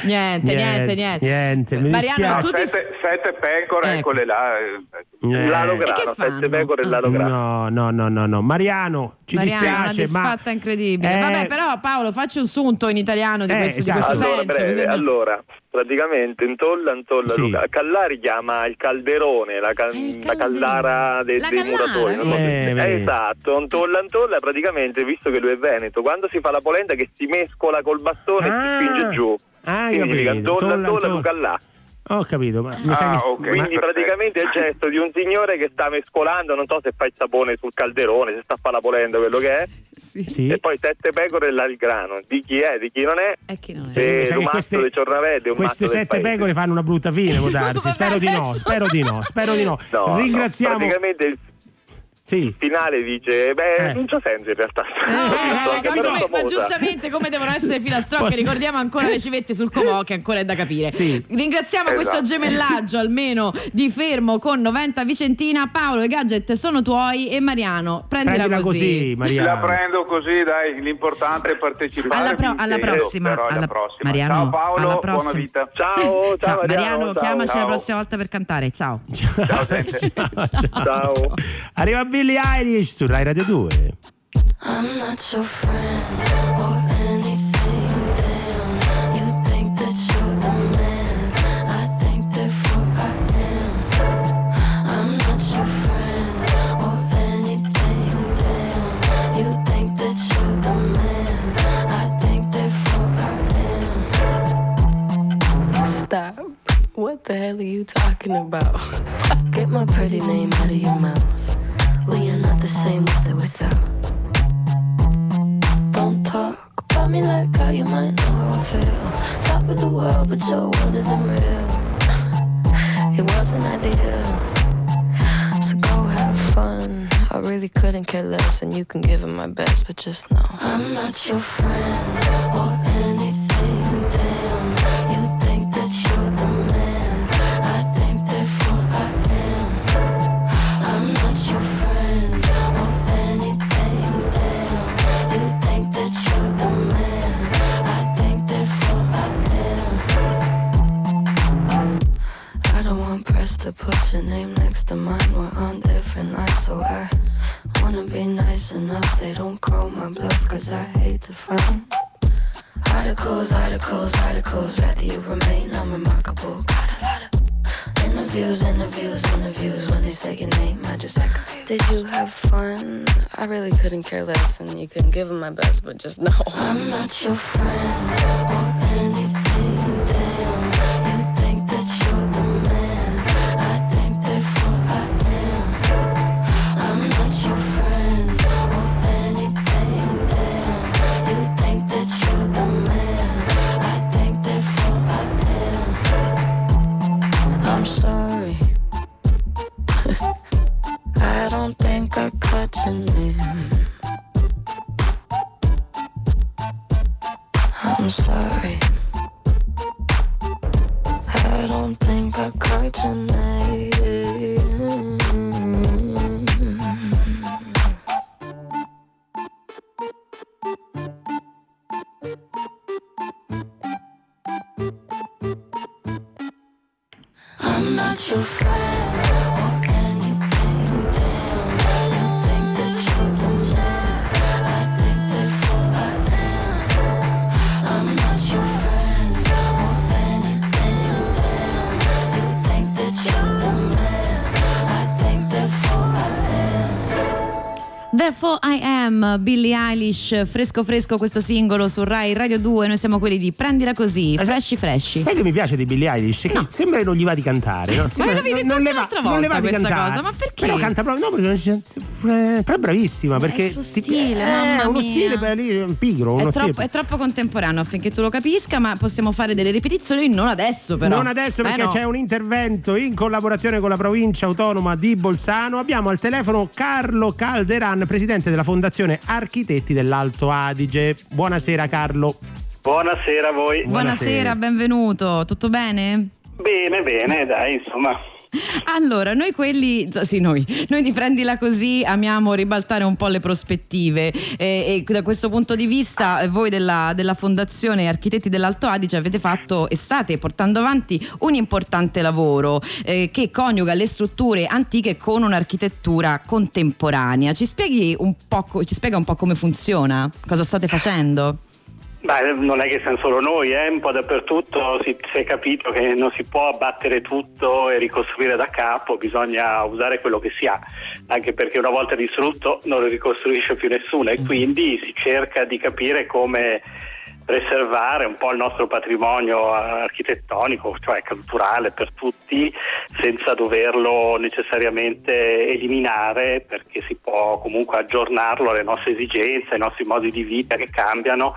Niente, niente, niente. Niente, mi Mariano, tu ti- sette, sette pecore, Ecco. eccole là. eh, Eh, L'alograno, E sette pecore e l'alograno. No, no, no, no, no. Mariano, ci Mariano, dispiace, una ma disfatta incredibile. Eh, Vabbè, però Paolo, facci un sunto in italiano di Eh, questo, esatto. di questo Allora, senso. breve, sembra- allora, praticamente intolla, intolla, Sì. Luca. Callari chiama il calderone, la, ca- Eh, il la caldara de- La dei callara, muratori. Eh, vedi. esatto, intolla, intolla, praticamente, visto che lui è veneto, quando si fa la polenta che si mescola col bastone e Ah. si spinge giù. Ah, dica, capito. Luca là. Ho capito, ma mi Ah, sa che ok. ma- Quindi perfetto. praticamente è il gesto di un signore che sta mescolando, non so se fa il sapone sul calderone, se sta a fare la polenta, quello che è, Sì. sì. e poi sette pecore e là il grano. Di chi è, di chi non è, E chi non è? Eh, e che un queste- di Ciornavette, un Queste del sette pecore fanno una brutta fine, può darsi. Spero di no, spero di no, spero di no. No, Ringraziamo. no, praticamente il Sì. finale dice, beh, Eh. non c'è senso in realtà. Eh, però come- ma giustamente come devono essere filastrocche Posso- ricordiamo ancora le civette sul comò che ancora è da capire Sì. ringraziamo Esatto. questo gemellaggio almeno di Fermo con 90 Vicentina Paolo i gadget sono tuoi e Mariano prendila, Prendila così, La Maria. prendo così, dai, l'importante è partecipare. alla, pro- alla prossima però alla alla- prossima. Mariano ciao Paolo, alla buona prossima. vita. Ciao, ciao, ciao Mariano, Mariano ciao. chiamaci la Ciao. prossima volta per cantare ciao Ciao. Ciao, ciao. Ciao. Arriva Billie Eilish su Rai Radio 2. I'm not your friend or anything. Damn, you think that you're the man. I think therefore I am. I'm not your friend or anything. Damn, you think that you're the man. I think therefore I am. Stop. What the hell are you talking about? Get my pretty name out of your mouth. Same mother with or without. Don't talk about me like how you might know how I feel. Top of the world, but your world isn't real. It wasn't ideal. So go have fun. I really couldn't care less, and you can give it my best, but just know I'm not your friend or anything. To put your name next to mine. We're on different lines, so I wanna be nice enough. They don't call my bluff, cause I hate to find articles, articles, articles. Rather you remain unremarkable. Got a lot of interviews, interviews, interviews. When they say your name, I just act confused. Did you have fun? I really couldn't care less, and you couldn't give them my best, but just know I'm not your friend or anything. Billie Eilish, fresco fresco questo singolo su Rai Radio 2, noi siamo quelli di Prendila così, Ma sai- fresci fresci. Sai che mi piace di Billie Eilish? Che No. sembra che non gli va di cantare, no? Sembra- l'avevi detto non anche le va- l'altra non le va volta di cantare. cosa, ma perché? Però canta proprio, no, perché non ci- però è bravissima perché il suo ti- stile, eh, uno stile beh, lì, pigro, uno È stile troppo, è troppo contemporaneo affinché tu lo capisca, ma possiamo fare delle ripetizioni non adesso però. Non adesso Eh, perché no. c'è un intervento in collaborazione con la provincia autonoma di Bolzano. Abbiamo al telefono Carlo Calderan, presidente della Fondazione Architetti dell'Alto Adige. Buonasera Carlo. Buonasera a voi. Buonasera, benvenuto, tutto bene? Bene, bene, dai, insomma, Allora, noi quelli, sì, noi, noi di prendila così amiamo ribaltare un po' le prospettive e, e da questo punto di vista voi della, della Fondazione Architetti dell'Alto Adige avete fatto e state portando avanti un importante lavoro eh, che coniuga le strutture antiche con un'architettura contemporanea. Ci spieghi un po', ci spiega un po' come funziona? Cosa state facendo? Beh, non è che siamo solo noi, eh? un po' dappertutto si, si è capito che non si può abbattere tutto e ricostruire da capo, bisogna usare quello che si ha, anche perché una volta distrutto non lo ricostruisce più nessuno e quindi si cerca di capire come preservare un po' il nostro patrimonio architettonico, cioè culturale per tutti, senza doverlo necessariamente eliminare, perché si può comunque aggiornarlo alle nostre esigenze, ai nostri modi di vita che cambiano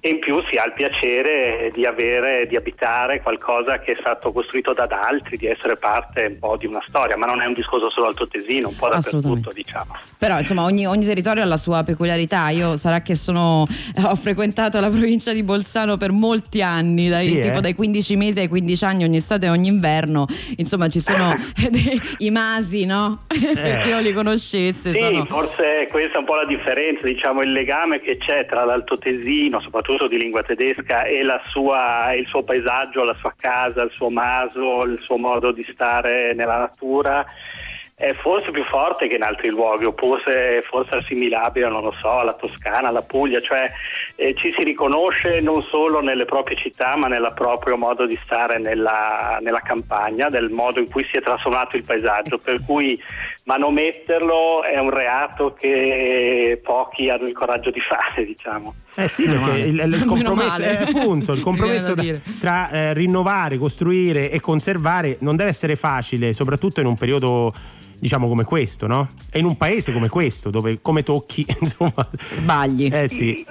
e in più si ha il piacere di avere, di abitare qualcosa che è stato costruito da altri, di essere parte un po' di una storia, ma non è un discorso solo altoatesino, un po' dappertutto diciamo. Però insomma ogni, ogni territorio ha la sua peculiarità. Io sarà che sono, ho frequentato la provincia di Bolzano per molti anni, dai, Sì, tipo eh? dai 15 mesi ai 15 anni, ogni estate e ogni inverno. Insomma ci sono i masi, no? per chi non li conoscesse. Sì, sono- forse questa è un po' la differenza, diciamo il legame che c'è tra l'altotesino, soprattutto di lingua tedesca, e sua- il suo paesaggio, la sua casa, il suo maso, il suo modo di stare nella natura. È forse più forte che in altri luoghi, oppure forse assimilabile, non lo so, alla Toscana, alla Puglia, cioè eh, ci si riconosce non solo nelle proprie città, ma nel proprio modo di stare nella, nella campagna, del modo in cui si è trasformato il paesaggio, per cui manometterlo è un reato che pochi hanno il coraggio di fare, diciamo. Eh sì, Meno perché male. il, il compromesso, eh, appunto, il compromesso da- tra eh, rinnovare, costruire e conservare non deve essere facile, soprattutto in un periodo diciamo come questo, no? E in un paese come questo, dove come tocchi, insomma, sbagli. Eh sì.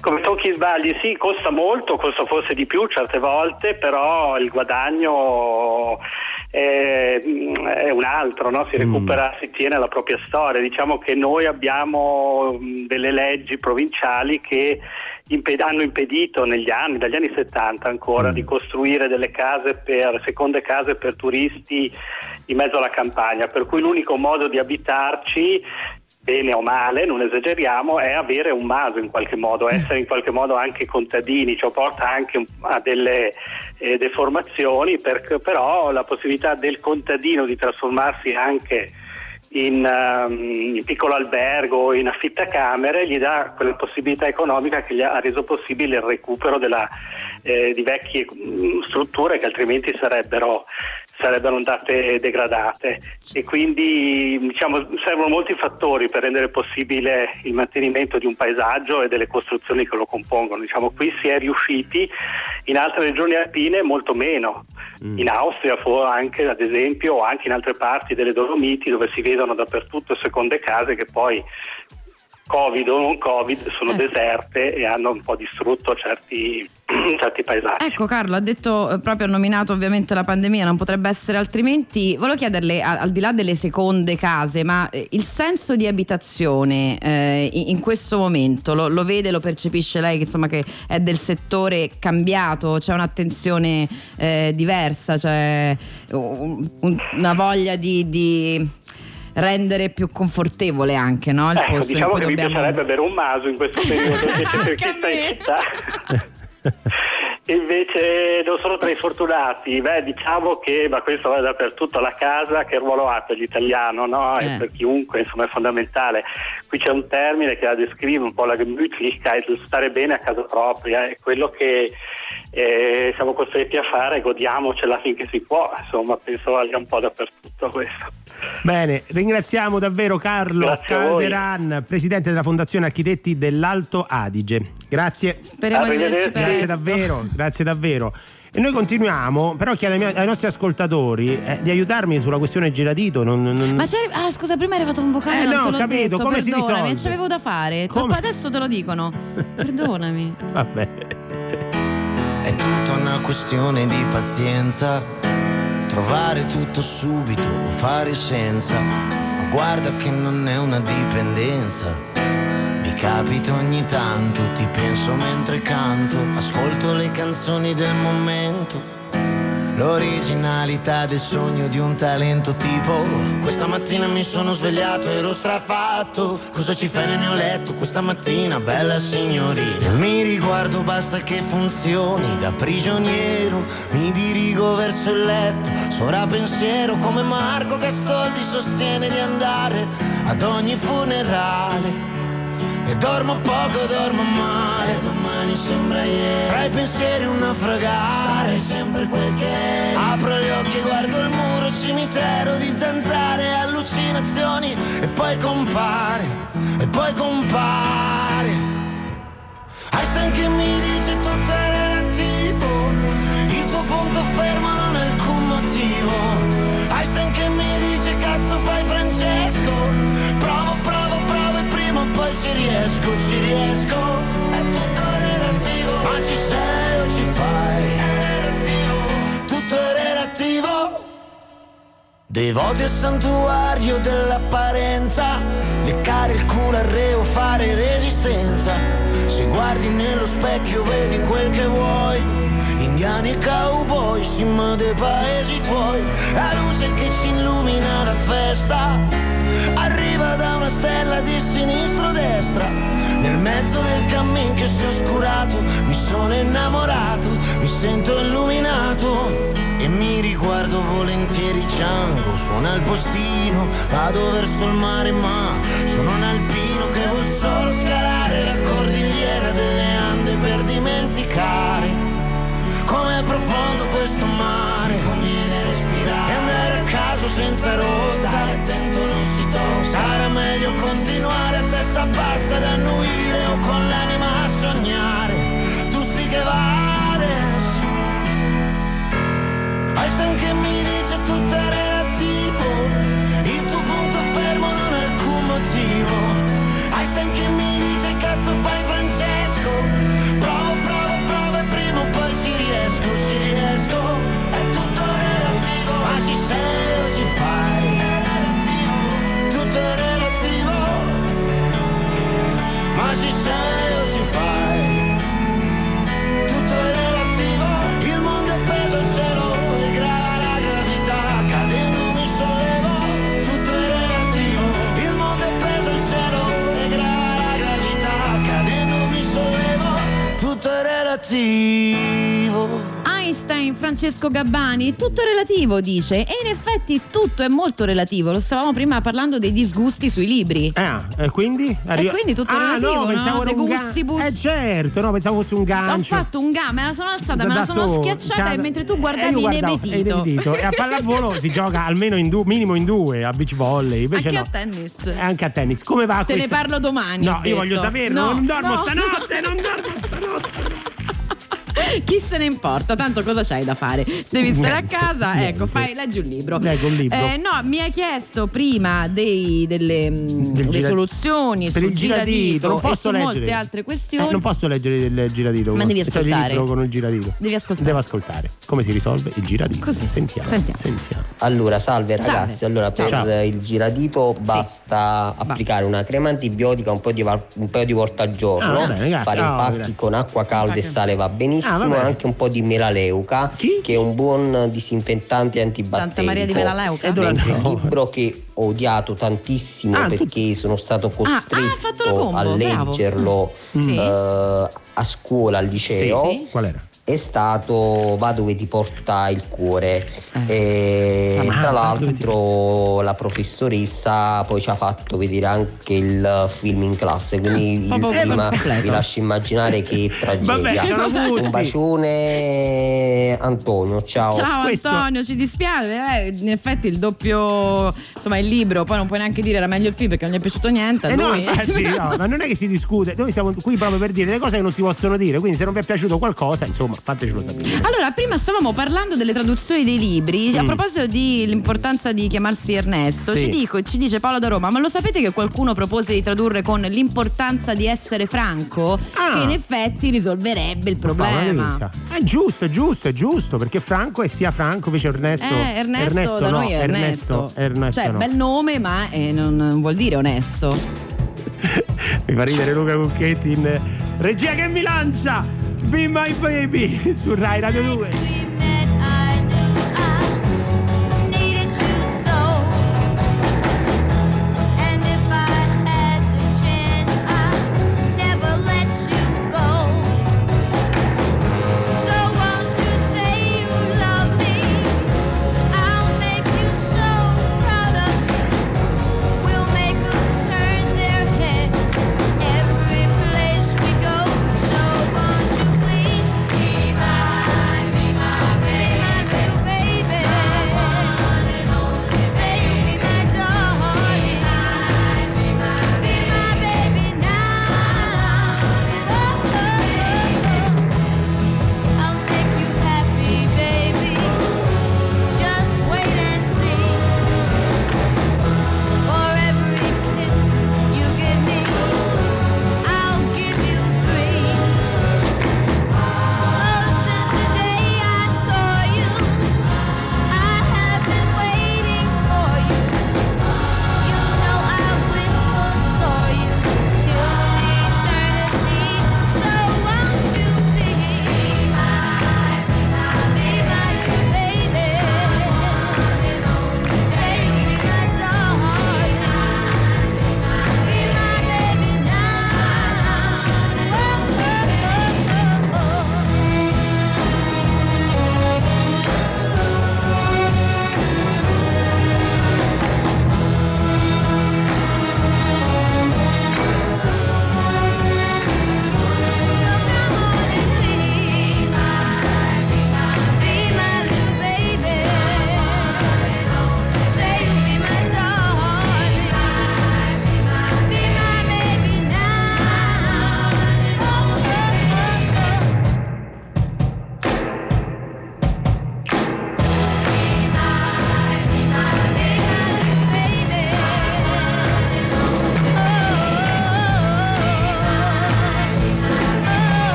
Come tocchi sbagli, sì, costa molto, costa forse di più certe volte, però il guadagno è, è un altro, no? si recupera, si tiene la propria storia. Diciamo che noi abbiamo delle leggi provinciali che imped- hanno impedito negli anni, dagli anni 70 ancora, di costruire delle case per, seconde case per turisti in mezzo alla campagna, per cui l'unico modo di abitarci bene o male, non esageriamo, è avere un maso in qualche modo, essere in qualche modo anche contadini, ciò porta anche a delle eh, deformazioni, perché però la possibilità del contadino di trasformarsi anche in, ehm, in piccolo albergo, in affittacamere, gli dà quella possibilità economica che gli ha reso possibile il recupero della, eh, di vecchie mm, strutture che altrimenti sarebbero sarebbero andate degradate e quindi diciamo, servono molti fattori per rendere possibile il mantenimento di un paesaggio e delle costruzioni che lo compongono. Diciamo, qui si è riusciti, in altre regioni alpine molto meno. In Austria fu anche ad esempio o anche in altre parti delle Dolomiti dove si vedono dappertutto seconde case che poi Covid o non Covid sono deserte e hanno un po' distrutto certi, certi paesaggi. Ecco Carlo, ha detto, eh, proprio ha nominato ovviamente la pandemia, non potrebbe essere altrimenti. Volevo chiederle, al di là delle seconde case, ma eh, il senso di abitazione eh, in questo momento lo, lo vede, lo percepisce lei che, insomma, che è del settore cambiato, c'è un'attenzione eh, diversa, c'è un- una voglia di... di rendere più confortevole anche no? il Ecco, posto diciamo in che cui mi dobbiamo piacerebbe bere un maso in questo periodo invece per chi sta in città. Invece non sono tra i fortunati, beh diciamo che, ma questo va dappertutto, la casa che ruolo ha per l'italiano, no? E Eh. per chiunque insomma è fondamentale. Qui c'è un termine che la descrive un po' la Gemütlichkeit, il stare bene a casa propria, è quello che eh, siamo costretti a fare, godiamocela finché si può, insomma penso valga un po' dappertutto questo. Bene, ringraziamo davvero Carlo Grazie. Calderan, presidente della Fondazione Architetti dell'Alto Adige. Grazie. Speriamo di vederci Grazie davvero, grazie davvero. E noi continuiamo, però chiedo ai, ai nostri ascoltatori eh, di aiutarmi sulla questione giradito. Non, non- Ma c'è, ah, scusa, prima è arrivato un vocale, Eh, non no, te ho l'ho capito, detto, come si perdonami, risolve? ci avevo da fare. Come? Adesso te lo dicono. Perdonami. Vabbè. Tutta una questione di pazienza. Trovare tutto subito o fare senza. Ma guarda che non è una dipendenza. Mi capita ogni tanto, ti penso mentre canto. Ascolto le canzoni del momento. L'originalità del sogno di un talento tipo Questa mattina mi sono svegliato, ero strafatto. Cosa ci fai nel mio letto questa mattina, bella signorina? Mi riguardo, basta che funzioni. Da prigioniero mi dirigo verso il letto. Sovrappensiero come Marco Gastoldi sostiene di andare Ad ogni funerale e dormo poco, dormo male. Domani sembra ieri. Tra i pensieri un naufragare Sarei sempre quel che eri. Apro gli occhi, guardo il muro Cimitero di zanzare Allucinazioni. E poi compare E poi compare. Einstein che mi dice tutto è relativo. Il tuo punto fermo non è alcun motivo. Einstein che mi dice cazzo fai Francesco. Provo, ci riesco, ci riesco. È tutto relativo. Ma ci sei o ci fai? È relativo. Tutto è relativo. Devoti al santuario dell'apparenza. Leccare il culo al reo, fare resistenza. Se guardi nello specchio vedi quel che vuoi. Indiani e cowboy, cima dei paesi tuoi. La luce che ci illumina la festa Arriva da una stella di sinistro-destra Nel mezzo del cammin che si è oscurato Mi sono innamorato, mi sento illuminato. E mi riguardo volentieri Django Suona il postino, vado verso il mare ma Sono un alpino che vuol solo scalare La cordigliera delle Ande per dimenticare Com'è profondo questo mare. Conviene respirare? E andare a caso senza rotta meglio continuare a testa bassa ad annuire O con l'anima a sognare. Tu sì che vales Einstein che mi dice relativo. Einstein, Francesco Gabbani, tutto è relativo, dice. E in effetti tutto è molto relativo. Lo stavamo prima parlando dei disgusti sui libri. Ah, e quindi? E quindi tutto è ah, relativo, no, no? pensavo De era un ga- gustibus. Eh certo, no, pensavo fosse un Ho gancio. fatto un ga, me la sono alzata, me Da la sono solo, schiacciata cioè, e mentre tu e guardavi inebetito. è. E a pallavolo si gioca almeno in due, minimo in due, a beach volley. Invece Anche no. a tennis. Eh, Anche a tennis. Come va Te ne questa- parlo domani. No, ho io voglio saperlo. No, non dormo no. stanotte, non dormo stanotte. Chi se ne importa? Tanto cosa c'hai da fare? Devi stare a Niente, casa? niente. Ecco, fai, leggi un libro. Leggo un libro. Eh, no, mi hai chiesto prima dei, delle mm, Del gira- soluzioni per sul il giradito, non e posso su leggere. molte altre questioni. Eh, non posso leggere il giradito. Ma devi Cioè, il ascoltare. libro con il giradito. Devi ascoltare. Devo ascoltare. Come si risolve il giradito? Così. Sentiamo. Sentiamo. Sentiamo. Allora, salve Salve. ragazzi. Allora, per Ciao. il giradito basta applicare una crema antibiotica un, po' di, un paio di volte al giorno. Ah, va bene, grazie. Fare Ah, impacchi grazie. con acqua calda e sale va benissimo. Ah, va bene. anche un po' di melaleuca, Chi? che è un buon disinfettante antibatterico. Santa Maria di Melaleuca. Andavo? il libro che ho odiato tantissimo Ah, perché sono stato costretto ah, ha fatto la combo, a leggerlo Sì. eh, a scuola, al liceo Sì, sì. Qual era? È stato Va dove ti porta il cuore. E Ah, tra dove ti l'altro la professoressa poi ci ha fatto vedere anche il film in classe, quindi il proprio film vi lascio immaginare che tragedia. Vabbè. Un bacione Antonio, ciao. Ciao Questo- Antonio, ci dispiace. eh, in effetti il doppio, insomma, il libro, poi non puoi neanche dire era meglio il film perché non gli è piaciuto niente. Eh no, infatti, no, ma non è che si discute, noi siamo qui proprio per dire le cose che non si possono dire, quindi se non vi è piaciuto qualcosa, insomma, fatecelo sapere. Allora, prima stavamo parlando delle traduzioni dei libri. A proposito dell'importanza di chiamarsi Ernesto, Mm. Sì. ci, dico- ci dice Paolo da Roma: Ma lo sapete che qualcuno propose di tradurre con l'importanza di essere franco? Ah. Che in effetti risolverebbe il problema. È giusto, è giusto, è giusto, perché Franco è sia Franco, invece Ernesto. Eh, Ernesto, da no, noi è Ernesto. Ernesto cioè, no. bel nome, ma eh, non, non vuol dire onesto. Mi fa ridere Luca Cucchetti in regia che mi lancia Be My Baby su Rai Radio 2.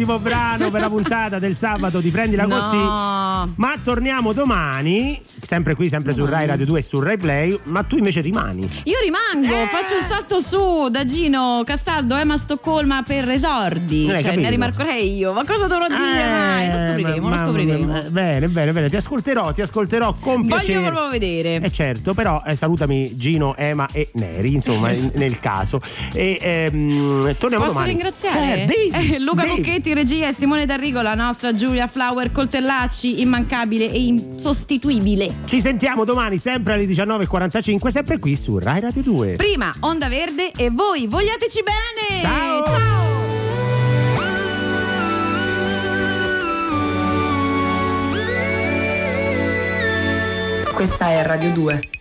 Ultimo brano per la puntata del sabato di Prendila No. Così. Ma torniamo domani, sempre qui, sempre su Rai Radio 2 e su Rai Play. Ma tu invece rimani. Io rimango, Eh. faccio un salto su da Gino Castaldo, Emma Stoccolma per esordi. Non hai Cioè, ne rimarcherei io. Ma cosa dovrò dire mai? Lo scopriremo, ma- lo scopriremo. ma- bene, bene, bene. Ti ascolterò, ti ascolterò con piacere. Voglio proprio vedere. Eh certo, però eh, salutami Gino, Ema e Neri, insomma, in- nel caso. E ehm, torniamo Posso domani. ringraziare Certo, devi, Eh, Luca devi. Lucchetti, regia e Simone D'Arrigo, la nostra Giulia Flower Coltellacci, immancabile e insostituibile. Ci sentiamo domani sempre alle 19.45, sempre qui su Rai Radio 2. Prima Onda Verde e voi vogliateci bene! Ciao! Ciao! Questa è Radio 2.